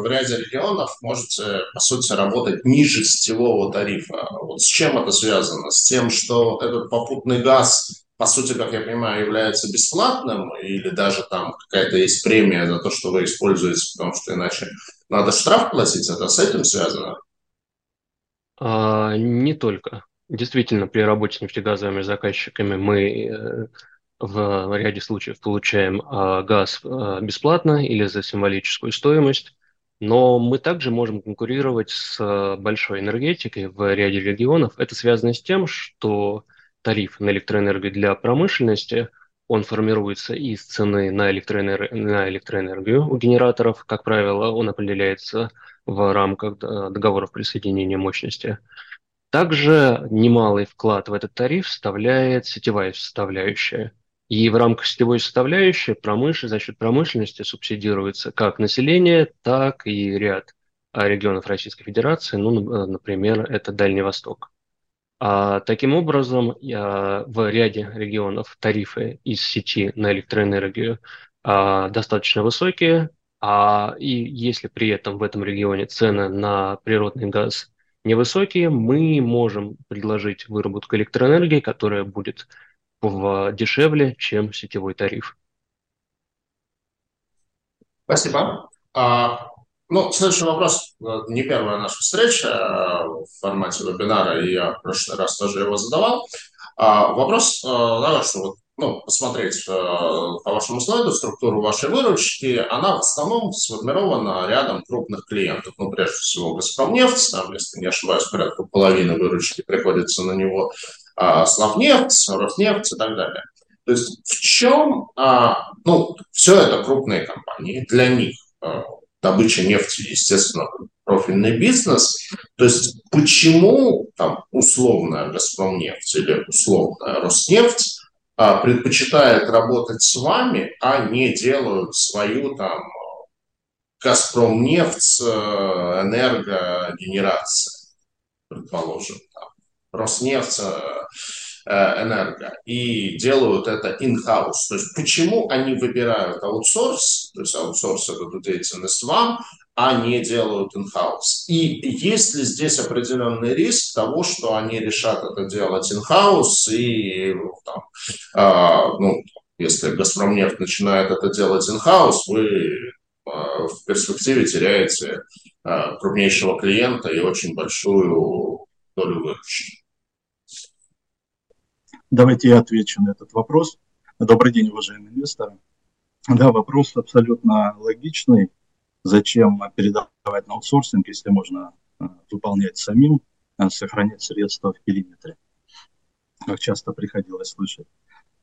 в ряде регионов можете, по сути, работать ниже сетевого тарифа. Вот с чем это связано? С тем, что этот попутный газ по сути, как я понимаю, является бесплатным, или даже там какая-то есть премия за то, что вы используете, потому что иначе надо штраф платить, это с этим связано? А, не только. Действительно, при работе с нефтегазовыми заказчиками мы э, в ряде случаев получаем а, газ а, бесплатно или за символическую стоимость, но мы также можем конкурировать с большой энергетикой в ряде регионов. Это связано с тем, что тариф на электроэнергию для промышленности, он формируется из цены на, электроэнер... на электроэнергию у генераторов. Как правило, он определяется в рамках договоров присоединения мощности. Также немалый вклад в этот тариф вставляет сетевая составляющая. И в рамках сетевой составляющей промыш... за счет промышленности субсидируется как население, так и ряд регионов Российской Федерации, ну, например, это Дальний Восток. А, таким образом, я, в ряде регионов тарифы из сети на электроэнергию а, достаточно высокие, а, и если при этом в этом регионе цены на природный газ невысокие, мы можем предложить выработку электроэнергии, которая будет в, дешевле, чем сетевой тариф. Спасибо. А, ну, следующий вопрос. Э, не первая наша встреча э, в формате вебинара, и я в прошлый раз тоже его задавал. А, вопрос, да, э, что вот, ну, посмотреть по вашему слайду структуру вашей выручки, она в основном сформирована рядом крупных клиентов. Ну, прежде всего, Газпромнефть, там, если не ошибаюсь, порядка половины выручки приходится на него, а, Славнефть, Роснефть и так далее. То есть в чем, а, ну, все это крупные компании, для них добыча нефти, естественно, профильный бизнес. То есть почему там условная Газпромнефть или условная Роснефть а, предпочитает работать с вами, а не делают свою там Газпромнефть, э, энергогенерация, предположим, там, Роснефть, э, энерго и делают это in-house. То есть почему они выбирают аутсорс, то есть аутсорс эту деятельность вам, а не делают in-house. И есть ли здесь определенный риск того, что они решат это делать in-house и там, а, ну, если Газпромнефть начинает это делать in-house, вы а, в перспективе теряете а, крупнейшего клиента и очень большую долю выручки. Давайте я отвечу на этот вопрос. Добрый день, уважаемые инвесторы. Да, вопрос абсолютно логичный. Зачем передавать на аутсорсинг, если можно э, выполнять самим, э, сохранять средства в периметре, как часто приходилось слышать.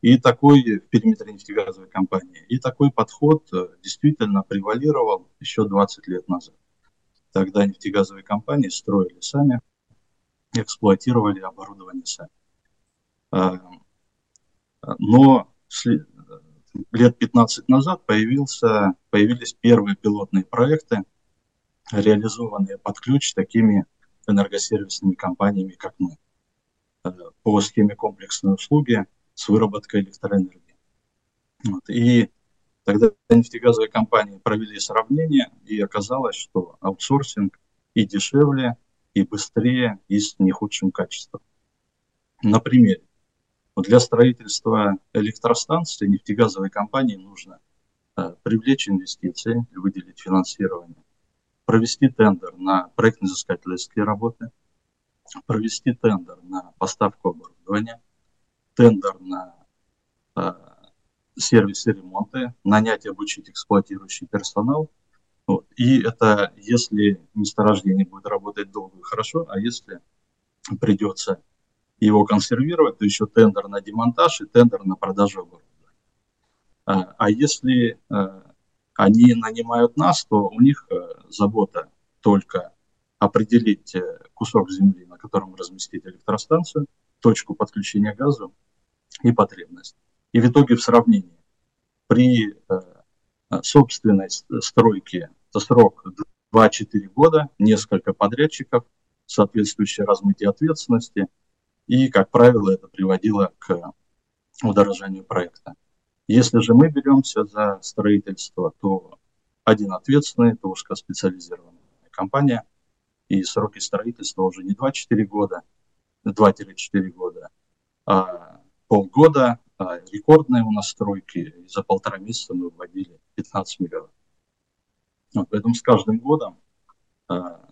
И такой в периметре нефтегазовой компании. И такой подход э, действительно превалировал еще 20 лет назад. Тогда нефтегазовые компании строили сами, эксплуатировали оборудование сами. А, но лет 15 назад появился, появились первые пилотные проекты, реализованные под ключ такими энергосервисными компаниями, как мы, э, по схеме комплексной услуги с выработкой электроэнергии. Вот. И тогда нефтегазовые компании провели сравнение, и оказалось, что аутсорсинг и дешевле, и быстрее, и с не худшим качеством. На примере. Вот для строительства электростанции нефтегазовой компании нужно э, привлечь инвестиции, выделить финансирование, провести тендер на проектно-изыскательские работы, провести тендер на поставку оборудования, тендер на э, сервисы ремонта, нанять и обучить эксплуатирующий персонал. Вот. И это если месторождение будет работать долго и хорошо, а если придется его консервировать, то еще тендер на демонтаж и тендер на продажу оборудования. А, а если э, они нанимают нас, то у них э, забота только определить э, кусок земли, на котором разместить электростанцию, точку подключения газу и потребность. И в итоге в сравнении при собственной стройке это срок 2-4 года, несколько подрядчиков, соответствующее размытие ответственности – и, как правило, это приводило к удорожанию проекта. Если же мы беремся за строительство, то один ответственный, это узкоспециализированная компания, и сроки строительства уже не 2-4 года, 2-4 года, а полгода, а рекордные у нас стройки, и за полтора месяца мы вводили 15 миллионов. Вот, поэтому с каждым годом а,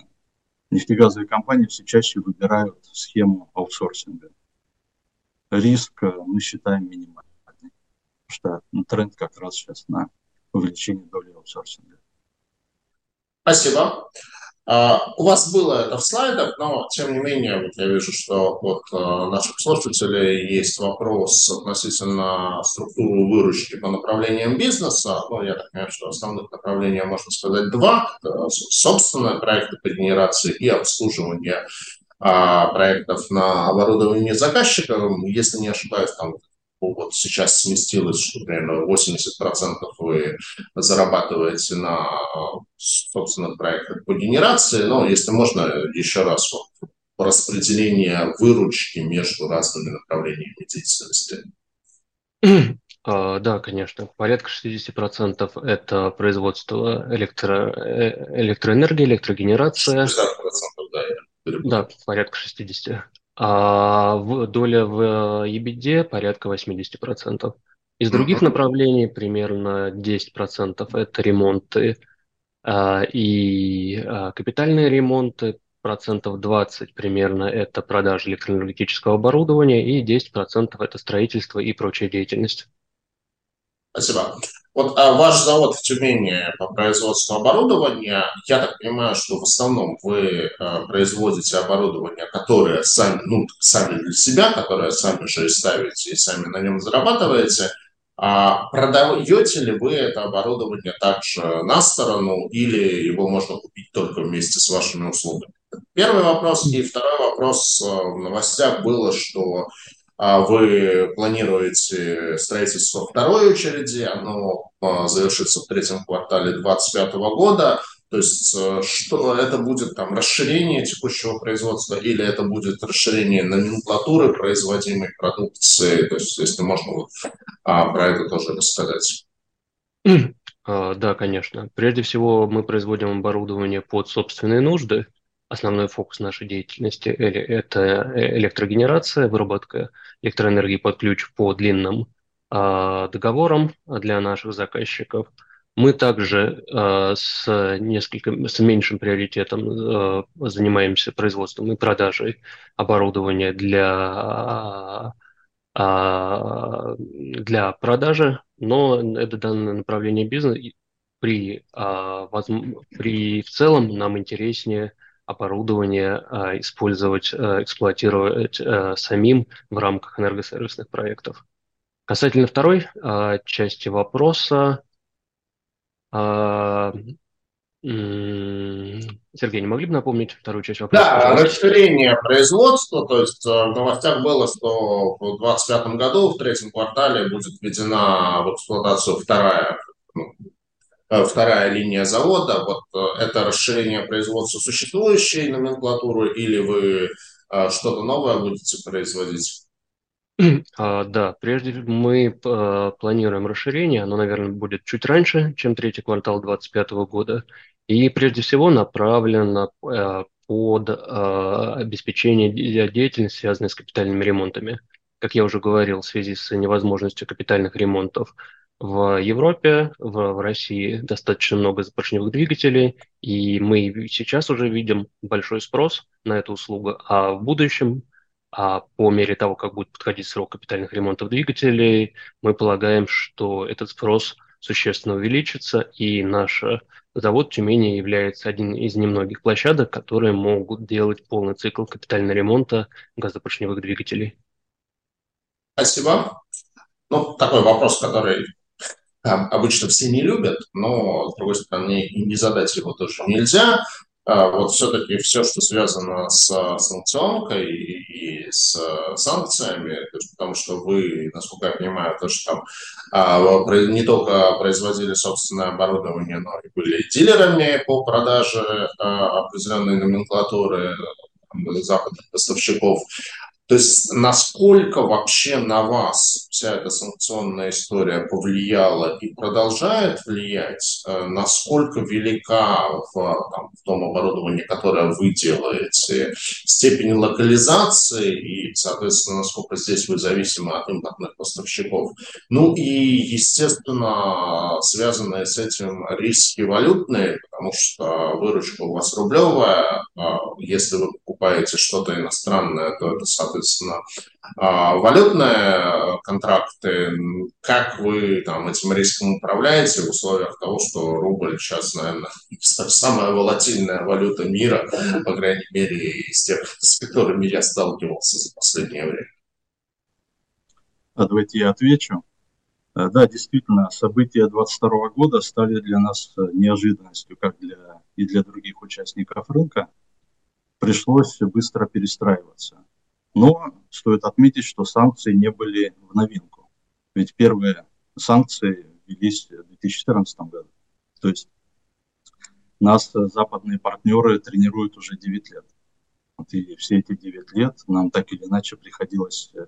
нефтегазовые компании все чаще выбирают схему аутсорсинга. Риск э, мы считаем минимальным, потому что ну, тренд как раз сейчас на увеличение доли аутсорсинга. Спасибо. Uh, у вас было это в слайдах, но тем не менее, вот я вижу, что от uh, наших слушателей есть вопрос относительно структуры выручки по направлениям бизнеса. Ну, я так понимаю, что основных направлений можно сказать два. Собственные проекты по генерации и обслуживание uh, проектов на оборудование заказчика. Если не ошибаюсь, там вот сейчас сместилось, что примерно 80% вы зарабатываете на собственных проектах по генерации. Но если можно, еще раз вот, распределение выручки между разными направлениями деятельности. А, да, конечно. Порядка 60% это производство электро... Э, электроэнергии, электрогенерация. 60%, да. Да, порядка 60% а доля в EBD порядка 80%. Из других mm-hmm. направлений примерно 10% это ремонты а, и а, капитальные ремонты, процентов 20 примерно это продажа электроэнергетического оборудования и 10% это строительство и прочая деятельность. Спасибо. Вот а ваш завод в Тюмени по производству оборудования, я так понимаю, что в основном вы а, производите оборудование, которое сами, ну, сами для себя, которое сами же и ставите и сами на нем зарабатываете. А продаете ли вы это оборудование также на сторону или его можно купить только вместе с вашими услугами? Первый вопрос. И второй вопрос. А, в новостях было, что вы планируете строительство второй очереди, оно а, завершится в третьем квартале 2025 года. То есть э, что это будет там расширение текущего производства или это будет расширение номенклатуры производимой продукции? То есть если можно вот, а, про это тоже рассказать. Да, конечно. Прежде всего мы производим оборудование под собственные нужды основной фокус нашей деятельности – это электрогенерация, выработка электроэнергии под ключ по длинным а, договорам для наших заказчиков. Мы также а, с несколько с меньшим приоритетом а, занимаемся производством и продажей оборудования для для продажи, но это данное направление бизнеса при, при в целом нам интереснее оборудование а, использовать, а, эксплуатировать а, самим в рамках энергосервисных проектов. Касательно второй части вопроса, Сергей, не могли бы напомнить вторую часть вопроса? Да, пожалуйста? расширение производства, то есть в новостях было, что в 2025 году, в третьем квартале будет введена в эксплуатацию вторая ну, Э, вторая линия завода, вот э, это расширение производства существующей номенклатуры или вы э, что-то новое будете производить? А, да, прежде мы планируем расширение, оно, наверное, будет чуть раньше, чем третий квартал 2025 года, и прежде всего направлено под обеспечение деятельности, связанной с капитальными ремонтами. Как я уже говорил, в связи с невозможностью капитальных ремонтов в Европе, в, в России достаточно много запоршневых двигателей, и мы сейчас уже видим большой спрос на эту услугу, а в будущем, а по мере того, как будет подходить срок капитальных ремонтов двигателей, мы полагаем, что этот спрос существенно увеличится, и наш завод в Тюмени является один из немногих площадок, которые могут делать полный цикл капитального ремонта газопоршневых двигателей. Спасибо. Ну, такой вопрос, который обычно все не любят, но, с другой стороны, и не задать его тоже нельзя. А вот все-таки все, что связано с санкционкой и с санкциями, потому что вы, насколько я понимаю, то, что там а, не только производили собственное оборудование, но и были дилерами по продаже а, определенной номенклатуры западных поставщиков. То есть насколько вообще на вас вся эта санкционная история повлияла и продолжает влиять, э, насколько велика в, там, в том оборудовании, которое вы делаете, степень локализации и, соответственно, насколько здесь вы зависимы от импортных поставщиков. Ну и, естественно, связанные с этим риски валютные, потому что выручка у вас рублевая, а если вы покупаете что-то иностранное, то это, соответственно, соответственно, а, валютные контракты, как вы там этим риском управляете в условиях того, что рубль сейчас, наверное, самая волатильная валюта мира, по крайней мере, из тех, с которыми я сталкивался за последнее время? А давайте я отвечу. Э, да, действительно, события 2022 года стали для нас э, неожиданностью, как для и для других участников рынка. Пришлось быстро перестраиваться. Но стоит отметить, что санкции не были в новинку. Ведь первые санкции ввелись в 2014 году. То есть нас западные партнеры тренируют уже 9 лет. И все эти 9 лет нам так или иначе приходилось э,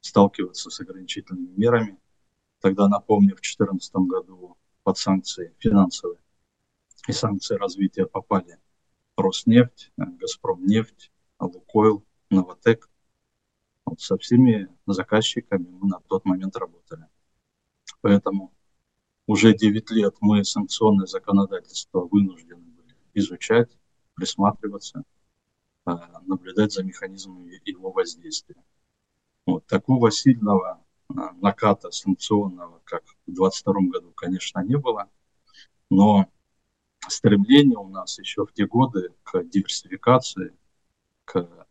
сталкиваться с ограничительными мерами. Тогда, напомню, в 2014 году под санкции финансовые и санкции развития попали Роснефть, э, Газпромнефть, Лукойл, Новотек. Со всеми заказчиками мы на тот момент работали. Поэтому уже 9 лет мы санкционное законодательство вынуждены были изучать, присматриваться, а, наблюдать за механизмами его воздействия. Вот. Такого сильного а, наката санкционного, как в 2022 году, конечно, не было, но стремление у нас еще в те годы к диверсификации, к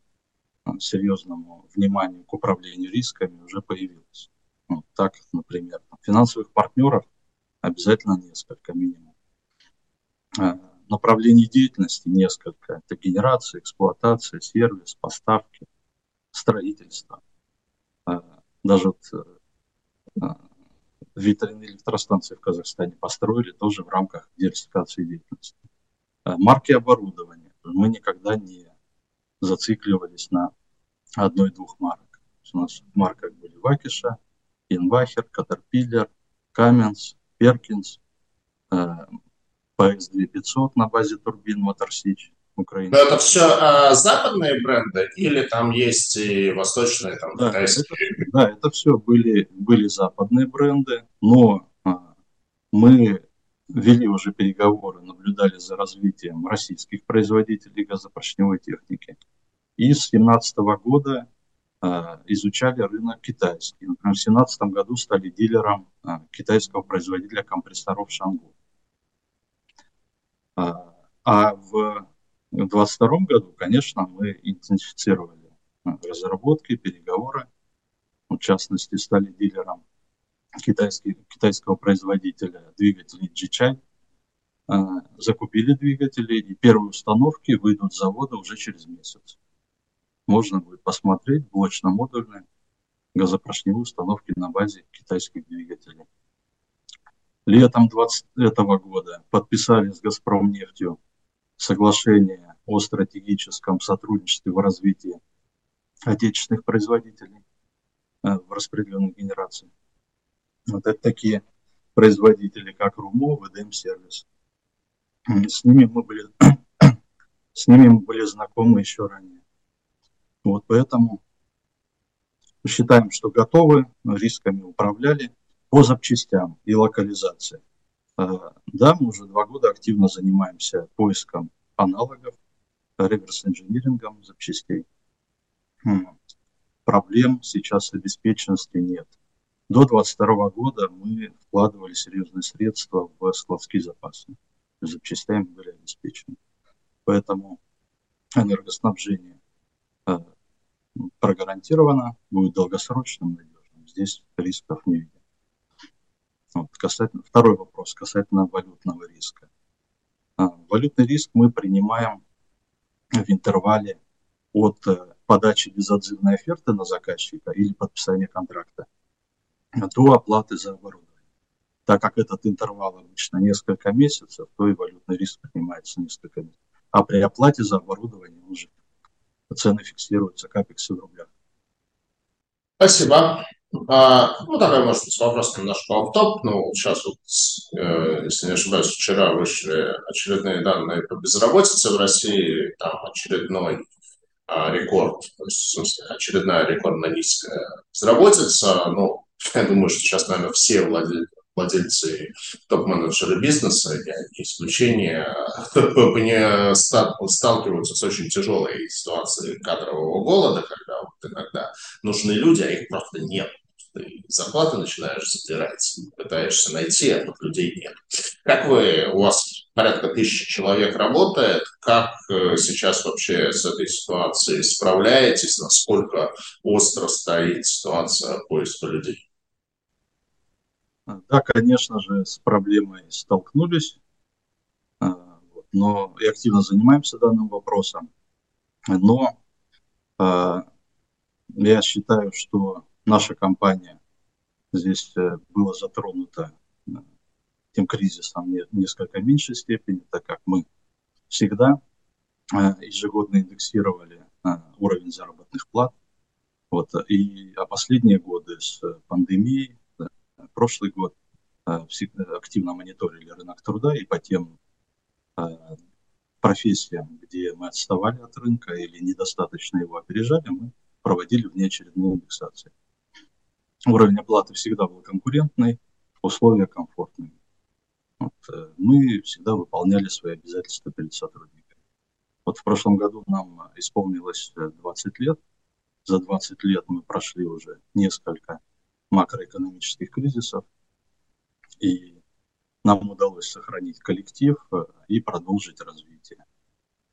серьезному вниманию к управлению рисками уже появилось. Ну, так, например, финансовых партнеров обязательно несколько минимум. А, направлений деятельности несколько. Это генерация, эксплуатация, сервис, поставки, строительство. А, даже вот э, а, ветряные электростанции в Казахстане построили тоже в рамках диверсификации деятельности. Марки оборудования. Мы никогда не зацикливались на одной-двух марок. У нас в марках были Вакиша, Инвахер, Катерпиллер, Каменс, Перкинс, PS2500 на базе турбин Моторсич. Украина. Но это все а, западные бренды или там есть и восточные, там, да, китайские? Это, да, это все были, были западные бренды, но а, мы вели уже переговоры, наблюдали за развитием российских производителей газопоршневой техники. И с 2017 года э, изучали рынок китайский. Например, в 2017 году стали дилером э, китайского производителя компрессоров Шангу. Э, а в 2022 году, конечно, мы интенсифицировали разработки, переговоры. В частности, стали дилером китайского производителя двигателей GChai. Закупили двигатели, и первые установки выйдут с завода уже через месяц можно будет посмотреть блочно-модульные газопоршневые установки на базе китайских двигателей. Летом 20 этого года подписали с «Газпромнефтью» соглашение о стратегическом сотрудничестве в развитии отечественных производителей э, в распределенной генерации. Вот это такие производители, как РУМО, ВДМ сервис. С ними мы были, с ними мы были знакомы еще ранее. Вот поэтому считаем, что готовы, рисками управляли по запчастям и локализации. А, да, мы уже два года активно занимаемся поиском аналогов, реверс-инжинирингом запчастей. Хм. Проблем сейчас с обеспеченностью нет. До 2022 года мы вкладывали серьезные средства в складские запасы. Запчастями были обеспечены. Поэтому энергоснабжение а, прогарантировано, будет долгосрочным, надежным. Здесь рисков не видим. Вот, касательно, второй вопрос касательно валютного риска. А, валютный риск мы принимаем в интервале от э, подачи безотзывной оферты на заказчика или подписания контракта до оплаты за оборудование. Так как этот интервал обычно несколько месяцев, то и валютный риск принимается несколько месяцев. А при оплате за оборудование уже цены фиксируются, капексы в рублях. Спасибо. А, ну, такой, может быть, вопрос немножко в топ Ну, сейчас вот, э, если не ошибаюсь, вчера вышли очередные данные по безработице в России. Там очередной а, рекорд, то есть, смысле, очередная рекордно низкая безработица. Ну, я думаю, что сейчас, наверное, все владельцы владельцы топ-менеджеры бизнеса, не исключение, сталкиваются с очень тяжелой ситуацией кадрового голода, когда вот иногда нужны люди, а их просто нет. Ты зарплаты начинаешь забирать, пытаешься найти, а тут людей нет. Как вы, у вас порядка тысячи человек работает, как э, сейчас вообще с этой ситуацией справляетесь, насколько остро стоит ситуация поиска людей? Да, конечно же, с проблемой столкнулись, а, но и активно занимаемся данным вопросом. Но а, я считаю, что наша компания здесь э, была затронута э, тем кризисом в несколько меньшей степени, так как мы всегда э, ежегодно индексировали уровень заработных плат. Вот, и а последние годы с пандемией прошлый год э, активно мониторили рынок труда и по тем э, профессиям, где мы отставали от рынка или недостаточно его опережали, мы проводили внеочередные индексации. Уровень оплаты всегда был конкурентный, условия комфортные. Вот, э, мы всегда выполняли свои обязательства перед сотрудниками. Вот в прошлом году нам исполнилось 20 лет. За 20 лет мы прошли уже несколько макроэкономических кризисов. И нам удалось сохранить коллектив э, и продолжить развитие.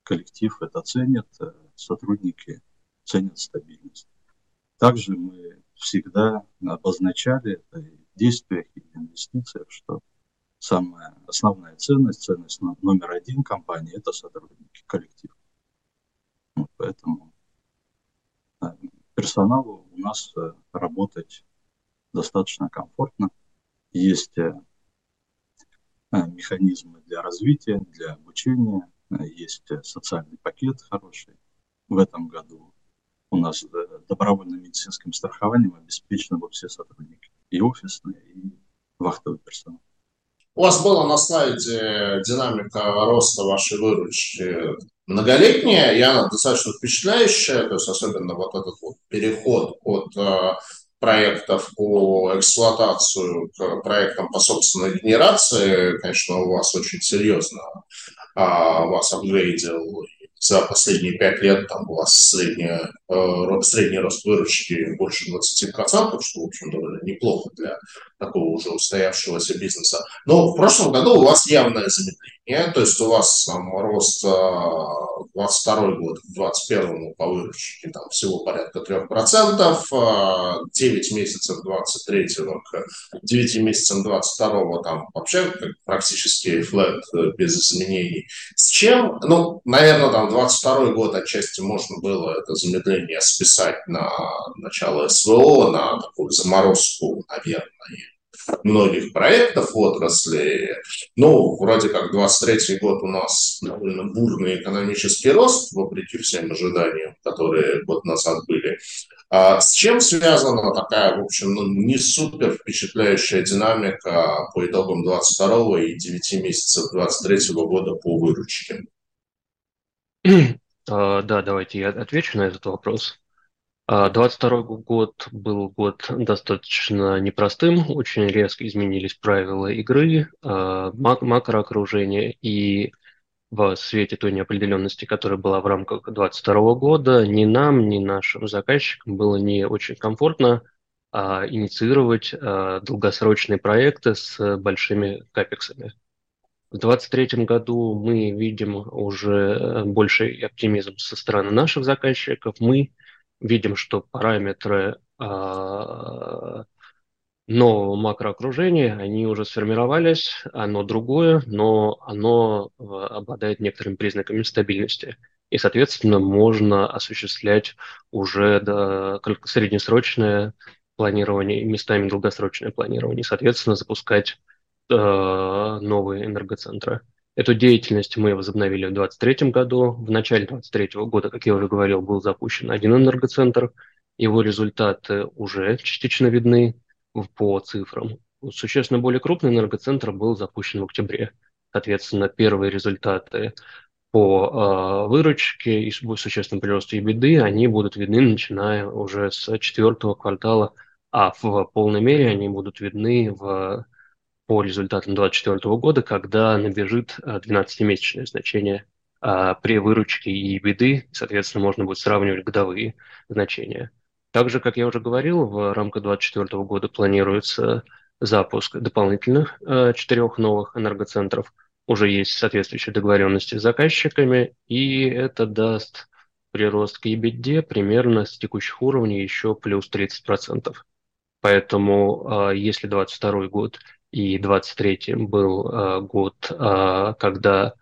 Коллектив это ценит, э, сотрудники ценят стабильность. Также мы всегда обозначали это в действиях и в инвестициях, что самая основная ценность, ценность номер один компании – это сотрудники, коллектив. Вот поэтому э, персоналу у нас работать достаточно комфортно. Есть э, э, механизмы для развития, для обучения, э, есть социальный пакет хороший. В этом году у нас добровольным медицинским страхованием обеспечены все сотрудники, и офисные, и вахтовый персонал. У вас была на слайде динамика роста вашей выручки многолетняя, и она достаточно впечатляющая, то есть особенно вот этот вот переход от проектов по эксплуатацию к проектам по собственной генерации, конечно, у вас очень серьезно а, вас апгрейдил. За последние пять лет там вас средняя, э, средний рост выручки больше 20%, что, в общем, довольно неплохо для такого уже устоявшегося бизнеса. Но в прошлом году у вас явное замедление, то есть у вас там рост 22 год к 21 по выручке там всего порядка 3%, 9 месяцев 23 к 9 месяцам 22 там вообще практически флет без изменений. С чем, ну, наверное, там 22 год отчасти можно было это замедление списать на начало СВО, на такую заморозку, наверное, многих проектов в отрасли. Ну, вроде как 23 год у нас довольно бурный экономический рост, вопреки всем ожиданиям, которые год назад были. А с чем связана такая, в общем, ну, не супер впечатляющая динамика по итогам 22 и 9 месяцев 23 года по выручке? А, да, давайте я отвечу на этот вопрос. 22 год был год достаточно непростым, очень резко изменились правила игры, а, мак макроокружение, и в свете той неопределенности, которая была в рамках 2022 года, ни нам, ни нашим заказчикам было не очень комфортно а, инициировать а, долгосрочные проекты с большими капексами. В 2023 году мы видим уже больший оптимизм со стороны наших заказчиков. Мы видим, что параметры а, нового макроокружения, они уже сформировались, оно другое, но оно а, обладает некоторыми признаками стабильности. И, соответственно, можно осуществлять уже до среднесрочное планирование, местами долгосрочное планирование, соответственно, запускать э, новые энергоцентры. Эту деятельность мы возобновили в 2023 году. В начале 2023 года, как я уже говорил, был запущен один энергоцентр. Его результаты уже частично видны по цифрам. Существенно более крупный энергоцентр был запущен в октябре. Соответственно, первые результаты по э, выручке и существенному приросту EBITDA, они будут видны, начиная уже с четвертого квартала, а в полной мере они будут видны в, по результатам 2024 года, когда набежит 12-месячное значение э, при выручке и EBITDA, соответственно, можно будет сравнивать годовые значения. Также, как я уже говорил, в рамках 2024 года планируется запуск дополнительных э, четырех новых энергоцентров – уже есть соответствующие договоренности с заказчиками, и это даст прирост к EBITDA примерно с текущих уровней еще плюс 30%. Поэтому а, если 22 год и 23 был а, год, а, когда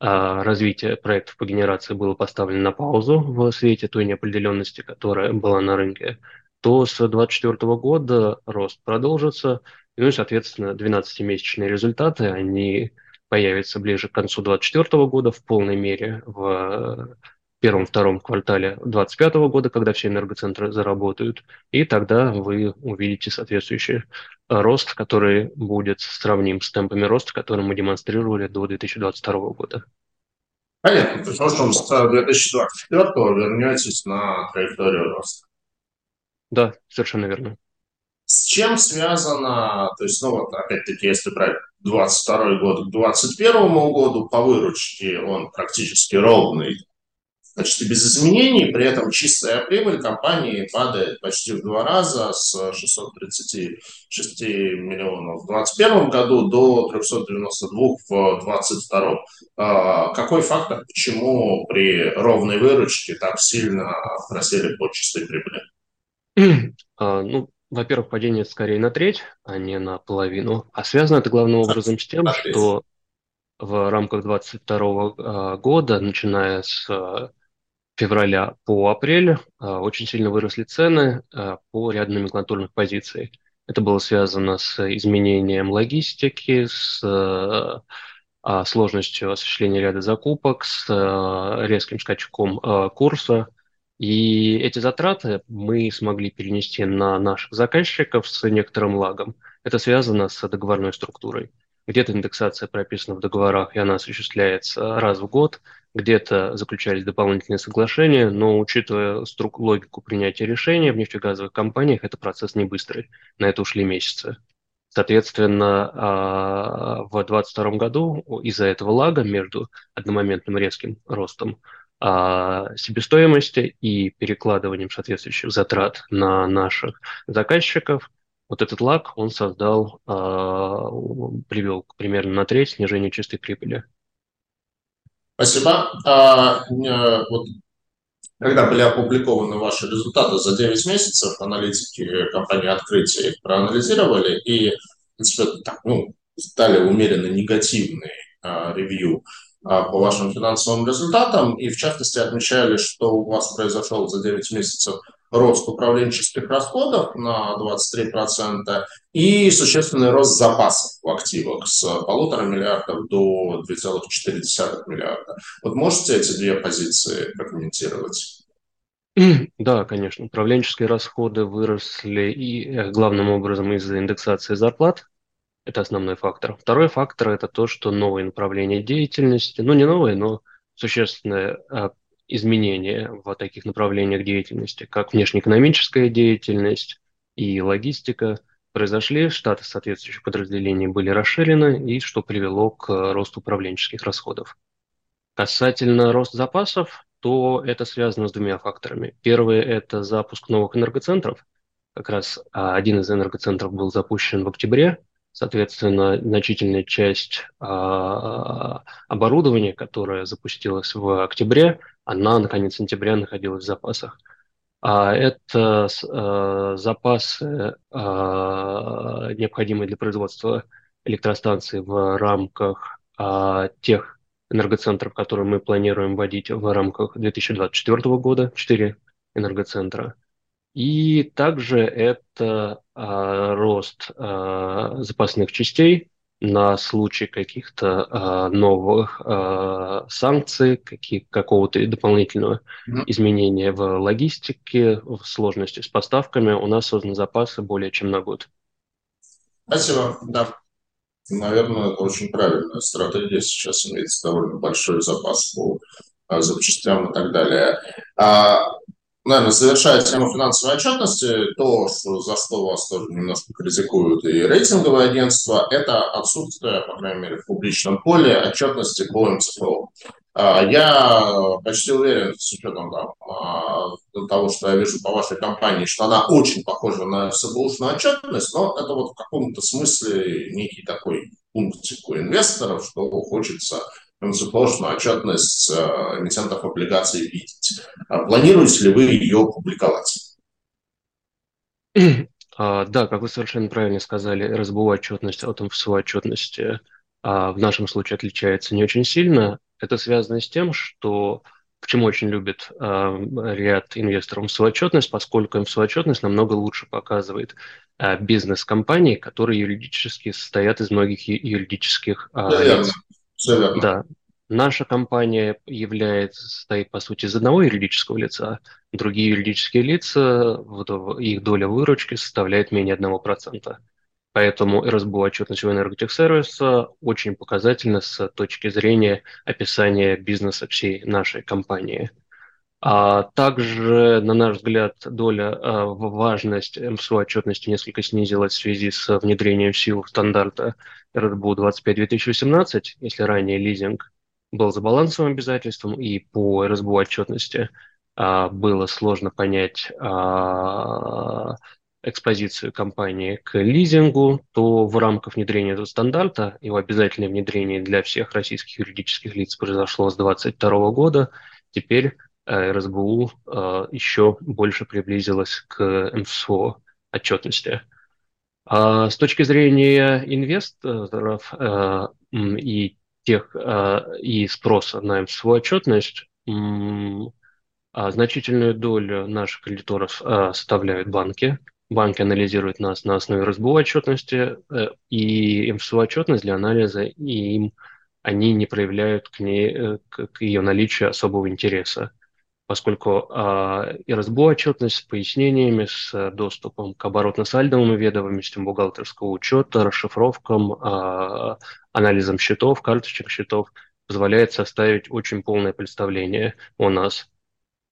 развитие проектов по генерации было поставлено на паузу в свете той неопределенности, которая была на рынке, то с 2024 года рост продолжится, ну и, соответственно, 12-месячные результаты, они появится ближе к концу 2024 года в полной мере, в первом-втором квартале 2025 года, когда все энергоцентры заработают, и тогда вы увидите соответствующий рост, который будет сравним с темпами роста, которые мы демонстрировали до 2022 года. Понятно. То есть, в общем, с 2024 вернетесь на траекторию роста. Да, совершенно верно. С чем связано, то есть, ну вот, опять-таки, если брать 22 год к 2021 году, по выручке он практически ровный, почти без изменений, при этом чистая прибыль компании падает почти в два раза с 636 миллионов в 2021 году до 392 в 2022. А, какой фактор, почему при ровной выручке так сильно просели по чистой прибыли? А, ну, во-первых, падение скорее на треть, а не на половину. А связано это главным образом с тем, что в рамках 2022 а, года, начиная с февраля по апрель, а, очень сильно выросли цены по ряду номенклатурных позиций. Это было связано с изменением логистики, с сложностью осуществления ряда закупок, с резким скачком курса. И эти затраты мы смогли перенести на наших заказчиков с некоторым лагом. Это связано с договорной структурой. Где-то индексация прописана в договорах, и она осуществляется раз в год, где-то заключались дополнительные соглашения, но учитывая струк- логику принятия решения в нефтегазовых компаниях, это процесс не быстрый, на это ушли месяцы. Соответственно, а, в 2022 году из-за этого лага между одномоментным резким ростом а, себестоимости и перекладыванием соответствующих затрат на наших заказчиков, вот этот лаг он создал, а, привел примерно на треть снижения чистой прибыли. Спасибо. А, э, вот, когда были опубликованы ваши результаты за 9 месяцев, аналитики компании «Открытие» их проанализировали и, в принципе, так, ну, дали умеренно негативный а, ревью а, по вашим финансовым результатам, и в частности отмечали, что у вас произошел за 9 месяцев рост управленческих расходов на 23% и существенный рост запасов в активах с полутора миллиардов до 2,4 миллиарда. Вот можете эти две позиции прокомментировать? Да, конечно. Управленческие расходы выросли и э, главным образом из-за индексации зарплат это основной фактор. Второй фактор – это то, что новые направления деятельности, ну не новые, но существенное изменение в таких направлениях деятельности, как внешнеэкономическая деятельность и логистика, произошли, штаты соответствующих подразделений были расширены, и что привело к росту управленческих расходов. Касательно роста запасов, то это связано с двумя факторами. Первый – это запуск новых энергоцентров. Как раз а, один из энергоцентров был запущен в октябре, Соответственно, значительная часть а, оборудования, которое запустилось в октябре, она на конец сентября находилась в запасах. А это а, запасы, а, необходимые для производства электростанций в рамках а, тех энергоцентров, которые мы планируем вводить в рамках 2024 года, 4 энергоцентра – и также это а, рост а, запасных частей, на случай каких-то э, новых э, санкций, каких, какого-то дополнительного mm-hmm. изменения в логистике, в сложности с поставками, у нас созданы запасы более чем на год. Спасибо, да. Наверное, это очень правильная стратегия. Сейчас имеется довольно большой запас по запчастям и так далее. А, наверное, завершая тему финансовой отчетности, то, что за что вас тоже немножко критикуют и рейтинговые агентства, это отсутствие, по крайней мере, в публичном поле отчетности по МЦФО. А, я почти уверен, с учетом там, а, того, что я вижу по вашей компании, что она очень похожа на СБУшную отчетность, но это вот в каком-то смысле некий такой пунктик у инвесторов, что хочется МЦФОшную отчетность э, эмитентов облигаций видеть. А планируете ли вы ее публиковать? А, да, как вы совершенно правильно сказали, РСБУ отчетность от МФСУ отчетности а, в нашем случае отличается не очень сильно. Это связано с тем, что почему очень любит а, ряд инвесторов МФСУ отчетность, поскольку МФСУ отчетность намного лучше показывает а, бизнес компаний, которые юридически состоят из многих юридических а, лиц. Все. Да. Наша компания является, состоит, по сути, из одного юридического лица. Другие юридические лица, их доля выручки составляет менее 1%. Поэтому РСБУ отчетность у энерготехсервиса очень показательна с точки зрения описания бизнеса всей нашей компании. А также, на наш взгляд, доля, а, важность МСУ отчетности несколько снизилась в связи с внедрением в силу стандарта РСБУ 25-2018, если ранее лизинг был за балансовым обязательством, и по РСБУ отчетности а, было сложно понять а, экспозицию компании к лизингу, то в рамках внедрения этого стандарта, его обязательное внедрение для всех российских юридических лиц произошло с 2022 года, теперь э, РСБУ э, еще больше приблизилась к МФСО отчетности. А с точки зрения инвесторов э, и тех и спроса на МФСО отчетность, значительную долю наших кредиторов составляют банки, Банки анализируют нас на основе РСБУ отчетности, и МФСУ отчетность для анализа, и им они не проявляют к, ней, к ее наличию особого интереса, поскольку а, РСБУ отчетность с пояснениями, с доступом к оборотно-сальдовым ведомостям бухгалтерского учета, расшифровкам, а, анализом счетов, карточек счетов позволяет составить очень полное представление о нас.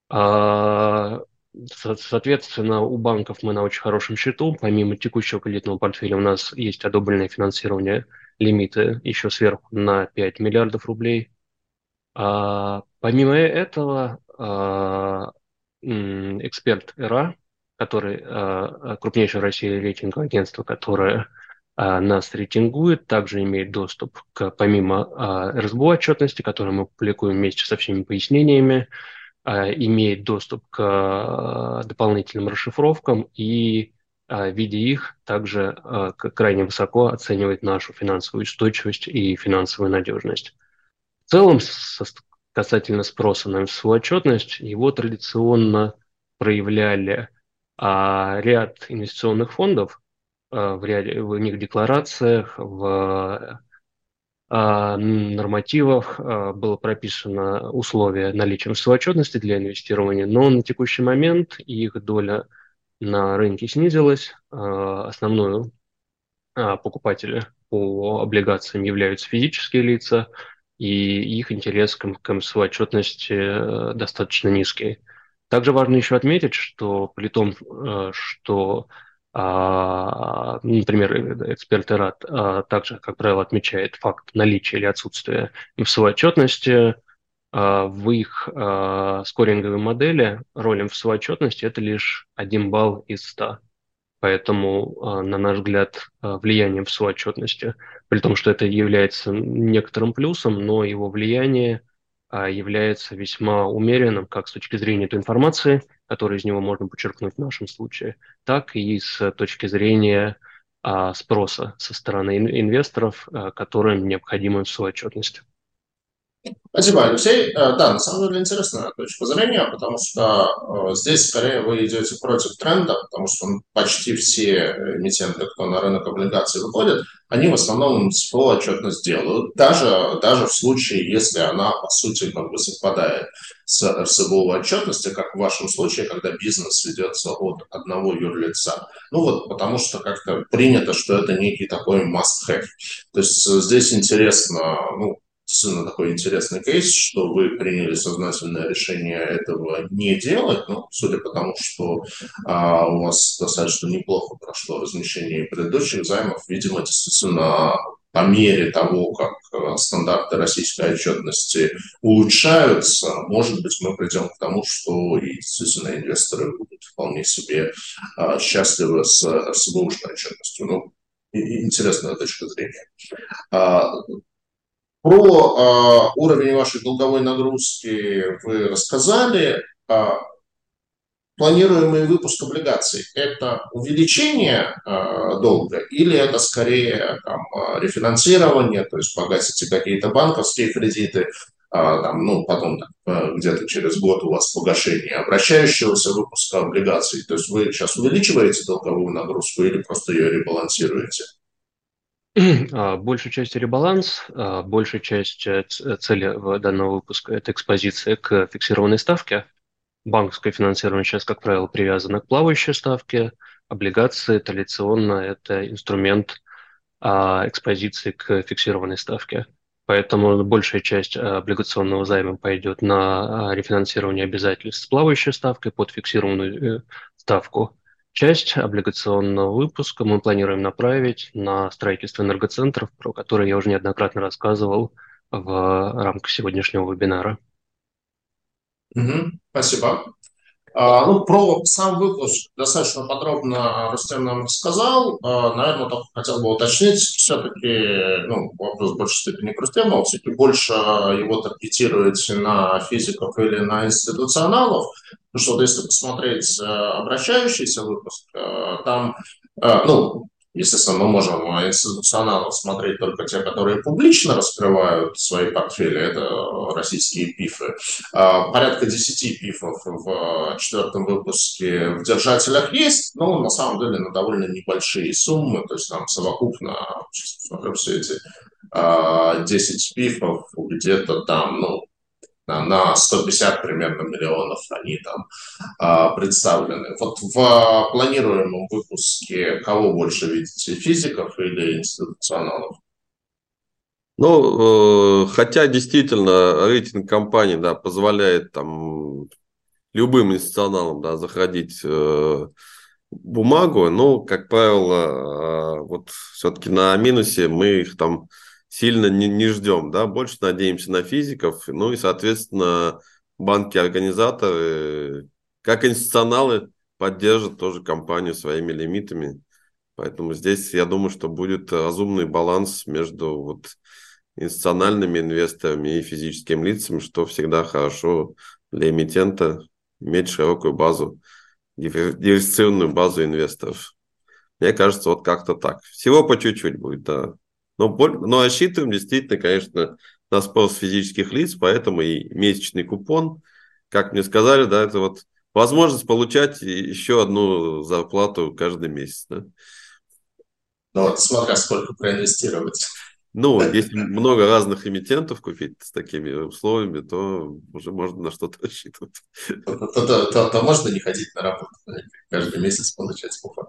А, Соответственно, у банков мы на очень хорошем счету. Помимо текущего кредитного портфеля у нас есть одобренное финансирование, лимиты еще сверху на 5 миллиардов рублей. А, помимо этого, а, эксперт ЭРА, который а, крупнейшее в России рейтинговое агентство, которое а, нас рейтингует, также имеет доступ к, помимо а, РСБУ отчетности, которую мы публикуем вместе со всеми пояснениями, а, имеет доступ к а, дополнительным расшифровкам и, а, видя их, также крайне высоко оценивает нашу финансовую устойчивость и финансовую надежность. В целом, касательно спроса на свою отчетность, его традиционно проявляли ряд инвестиционных фондов в, ряде, в них декларациях, в а, нормативах а, было прописано условие наличия отчетности для инвестирования, но на текущий момент их доля на рынке снизилась. А, основную покупатели по облигациям являются физические лица, и их интерес к, к МСВ отчетности э, достаточно низкий. Также важно еще отметить, что при том, э, что а, например, эксперт ИРАД а, также, как правило, отмечает факт наличия или отсутствия МФСО отчетности. А, в их скоринговой модели роль МФСО отчетности – это лишь один балл из 100. Поэтому, на наш взгляд, влияние МФСО отчетности, при том, что это является некоторым плюсом, но его влияние является весьма умеренным как с точки зрения той информации – которые из него можно подчеркнуть в нашем случае, так и с точки зрения а, спроса со стороны инвесторов, а, которым необходима свою отчетность. Спасибо, Алексей. Э, да, на самом деле интересная точка зрения, потому что э, здесь скорее вы идете против тренда, потому что почти все эмитенты, кто на рынок облигаций выходит, они в основном СФО отчетность делают, даже, даже в случае, если она, по сути, как бы совпадает с РСБУ отчетности, как в вашем случае, когда бизнес ведется от одного юрлица. Ну вот, потому что как-то принято, что это некий такой must-have. То есть здесь интересно, ну, действительно такой интересный кейс, что вы приняли сознательное решение этого не делать, ну, судя по тому, что а, у вас достаточно неплохо прошло размещение предыдущих займов, видимо, действительно по мере того, как э, стандарты российской отчетности улучшаются, может быть, мы придем к тому, что и действительно инвесторы будут вполне себе а, счастливы с РСБУшной отчетностью. Ну, интересная точка зрения. А, про э, уровень вашей долговой нагрузки вы рассказали. Э, планируемый выпуск облигаций – это увеличение э, долга или это скорее там, рефинансирование, то есть погасите какие-то банковские кредиты, э, там, ну, потом где-то через год у вас погашение обращающегося выпуска облигаций. То есть вы сейчас увеличиваете долговую нагрузку или просто ее ребалансируете? А, большая часть ребаланс, а, большая часть э, цели данного выпуска – это экспозиция к фиксированной ставке. Банковское финансирование сейчас, как правило, привязано к плавающей ставке. Облигации традиционно – это инструмент а, экспозиции к фиксированной ставке. Поэтому большая часть облигационного займа пойдет на рефинансирование обязательств с плавающей ставкой под фиксированную э, ставку. Часть облигационного выпуска мы планируем направить на строительство энергоцентров, про которые я уже неоднократно рассказывал в рамках сегодняшнего вебинара. Угу, спасибо. А, ну, про сам выпуск достаточно подробно Рустем нам рассказал. А, наверное, только хотел бы уточнить, все-таки, ну, вопрос в большей степени к Рустему, все-таки больше его таргетируете на физиков или на институционалов. Потому что вот если посмотреть э, обращающийся выпуск, э, там, э, ну, Естественно, мы можем институционалов смотреть только те, которые публично раскрывают свои портфели. Это российские пифы. А, порядка 10 пифов в четвертом выпуске в держателях есть, но на самом деле на довольно небольшие суммы. То есть там совокупно, сейчас посмотрю все эти 10 а, пифов где-то там, ну, на 150 примерно миллионов они там а, представлены. Вот в планируемом выпуске кого больше видите, физиков или институционалов? Ну, э, хотя действительно рейтинг компании да, позволяет там любым институционалам да, заходить э, бумагу, но, как правило, э, вот все-таки на минусе мы их там сильно не, не ждем, да, больше надеемся на физиков, ну и, соответственно, банки-организаторы, как институционалы, поддержат тоже компанию своими лимитами. Поэтому здесь, я думаю, что будет разумный баланс между вот институциональными инвесторами и физическими лицами, что всегда хорошо для эмитента иметь широкую базу, диверсифицированную базу инвесторов. Мне кажется, вот как-то так. Всего по чуть-чуть будет, да. Но, но рассчитываем действительно, конечно, на спрос физических лиц, поэтому и месячный купон, как мне сказали, да, это вот возможность получать еще одну зарплату каждый месяц. Да. Ну вот, смотря сколько проинвестировать. Ну, если много разных эмитентов купить с такими условиями, то уже можно на что-то рассчитывать. То, то, то, то, то можно не ходить на работу, каждый месяц получать купон.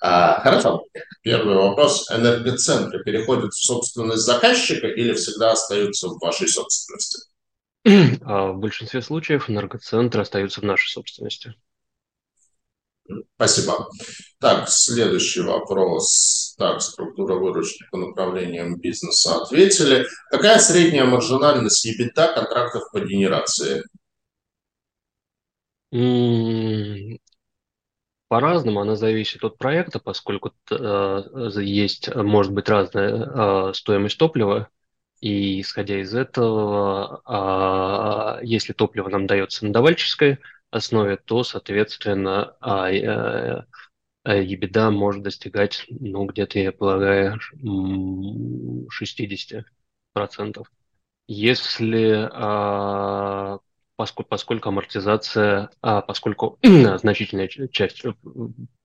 А, хорошо. Первый вопрос. Энергоцентры переходят в собственность заказчика или всегда остаются в вашей собственности? А в большинстве случаев энергоцентры остаются в нашей собственности. Спасибо. Так, следующий вопрос. Так, структура выручки по направлениям бизнеса ответили. Какая средняя маржинальность EBITDA контрактов по генерации? По-разному она зависит от проекта, поскольку э, есть, может быть, разная э, стоимость топлива, и исходя из этого, э, если топливо нам дается на давальческой основе, то, соответственно, э, э, EBITDA может достигать, ну, где-то, я полагаю, 60%. если поскольку, поскольку амортизация, поскольку значительная часть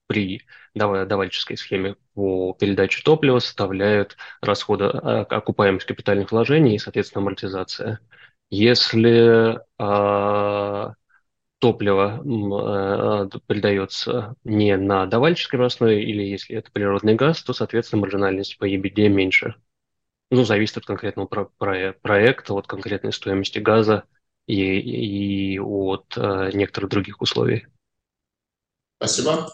при давальческой схеме по передаче топлива составляют расходы окупаемость капитальных вложений и, соответственно, амортизация. Если топливо э, придается не на давальческой основе, или если это природный газ, то, соответственно, маржинальность по EBD меньше. Ну, зависит от конкретного про про проекта, от конкретной стоимости газа и, и от э, некоторых других условий. Спасибо.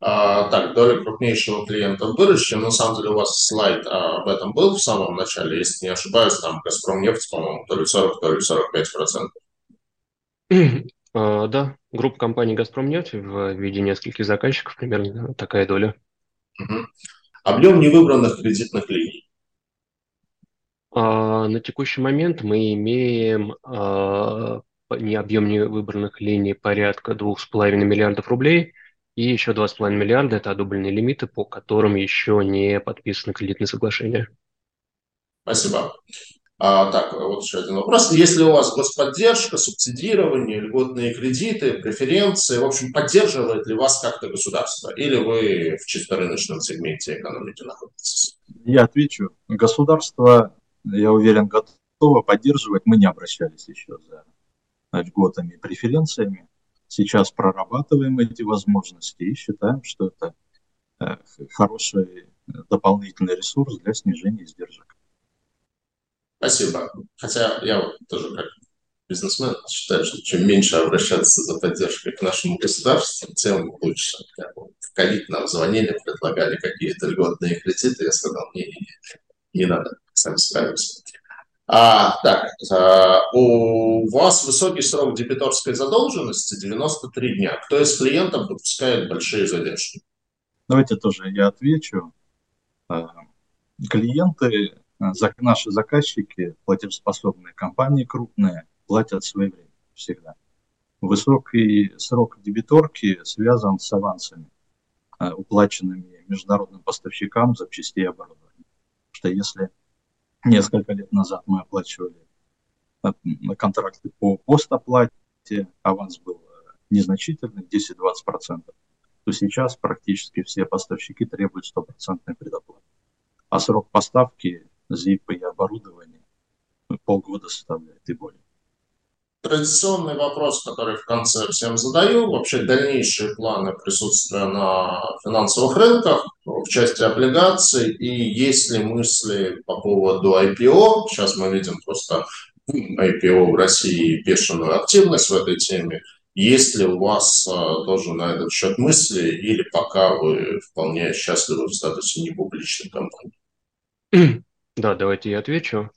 А, так, доля крупнейшего клиента в будущем. На самом деле у вас слайд а, об этом был в самом начале, если не ошибаюсь, там Газпром нефть, по-моему, то ли 40, то ли 45 процентов. А, да, группа компаний «Газпромнефть» в виде нескольких заказчиков, примерно такая доля. Угу. Объем невыбранных кредитных линий. А, на текущий момент мы имеем а, не объем невыбранных линий порядка 2,5 миллиардов рублей, и еще 2,5 миллиарда – это одобренные лимиты, по которым еще не подписаны кредитные соглашения. Спасибо. А, так, вот еще один вопрос. Если у вас господдержка, субсидирование, льготные кредиты, преференции, в общем, поддерживает ли вас как-то государство? Или вы в чисто рыночном сегменте экономики находитесь? Я отвечу. Государство, я уверен, готово поддерживать. Мы не обращались еще за льготами и преференциями. Сейчас прорабатываем эти возможности и считаем, что это э, хороший дополнительный ресурс для снижения издержек. Спасибо. Хотя я тоже как бизнесмен считаю, что чем меньше обращаться за поддержкой к нашему государству, тем лучше. В ковид нам звонили, предлагали какие-то льготные кредиты. Я сказал, не, не, не, не надо, справимся. А, так, а, у вас высокий срок дебиторской задолженности 93 дня. Кто из клиентов допускает большие задержки? Давайте тоже я отвечу. А, клиенты наши заказчики, платежеспособные компании крупные, платят своевременно всегда. Высокий срок дебиторки связан с авансами, э, уплаченными международным поставщикам запчастей и оборудования. Потому что если несколько лет назад мы оплачивали э, контракты по постоплате, аванс был э, незначительный, 10-20%, то сейчас практически все поставщики требуют стопроцентной предоплаты. А срок поставки ZIP и оборудование полгода составляет и более. Традиционный вопрос, который в конце всем задаю, вообще дальнейшие планы присутствия на финансовых рынках в части облигаций и есть ли мысли по поводу IPO. Сейчас мы видим просто IPO в России бешеную активность в этой теме. Есть ли у вас а, тоже на этот счет мысли или пока вы вполне счастливы в статусе непубличной компании? Да, давайте я отвечу.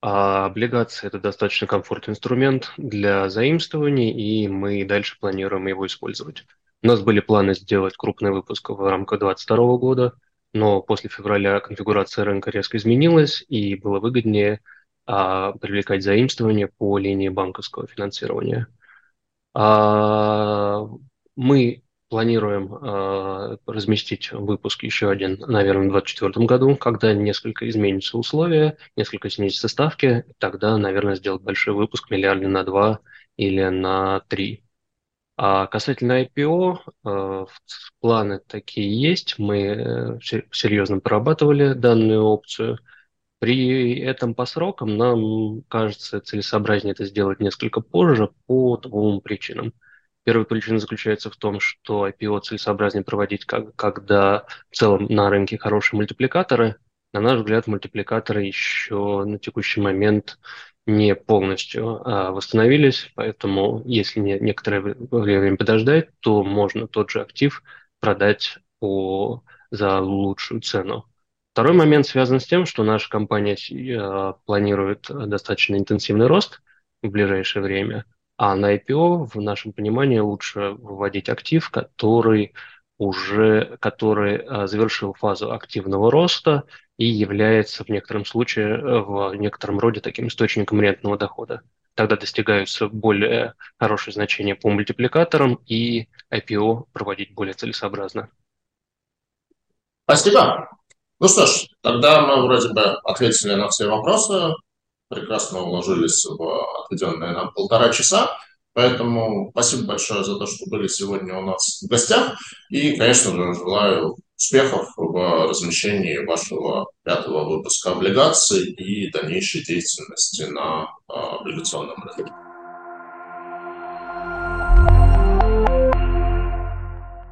А облигации– это достаточно комфортный инструмент для заимствований, и мы дальше планируем его использовать. У нас были планы сделать крупный выпуск в рамках 2022 года, но после февраля конфигурация рынка резко изменилась, и было выгоднее а, привлекать заимствования по линии банковского финансирования. А, мы Планируем э, разместить выпуск еще один, наверное, в 2024 году, когда несколько изменятся условия, несколько снизятся ставки, тогда, наверное, сделать большой выпуск миллиарда на два или на три. А касательно IPO, э, планы такие есть. Мы э, серьезно прорабатывали данную опцию. При этом по срокам нам кажется целесообразнее это сделать несколько позже по двум причинам – Первая причина заключается в том, что IPO целесообразнее проводить, как, когда в целом на рынке хорошие мультипликаторы. На наш взгляд, мультипликаторы еще на текущий момент не полностью а, восстановились, поэтому если не, некоторое время подождать, то можно тот же актив продать по, за лучшую цену. Второй момент связан с тем, что наша компания а, планирует достаточно интенсивный рост в ближайшее время – а на IPO, в нашем понимании, лучше выводить актив, который уже который а, завершил фазу активного роста и является в некотором случае, э, в некотором роде таким источником рентного дохода. Тогда достигаются более хорошие значения по мультипликаторам, и IPO проводить более целесообразно. Спасибо. Ну что ж, тогда мы вроде бы ответили на все вопросы. Прекрасно уложились в отведенные нам полтора часа. Поэтому спасибо большое за то, что были сегодня у нас в гостях. И, конечно же, желаю успехов в размещении вашего пятого выпуска облигаций и дальнейшей деятельности на а, облигационном рынке.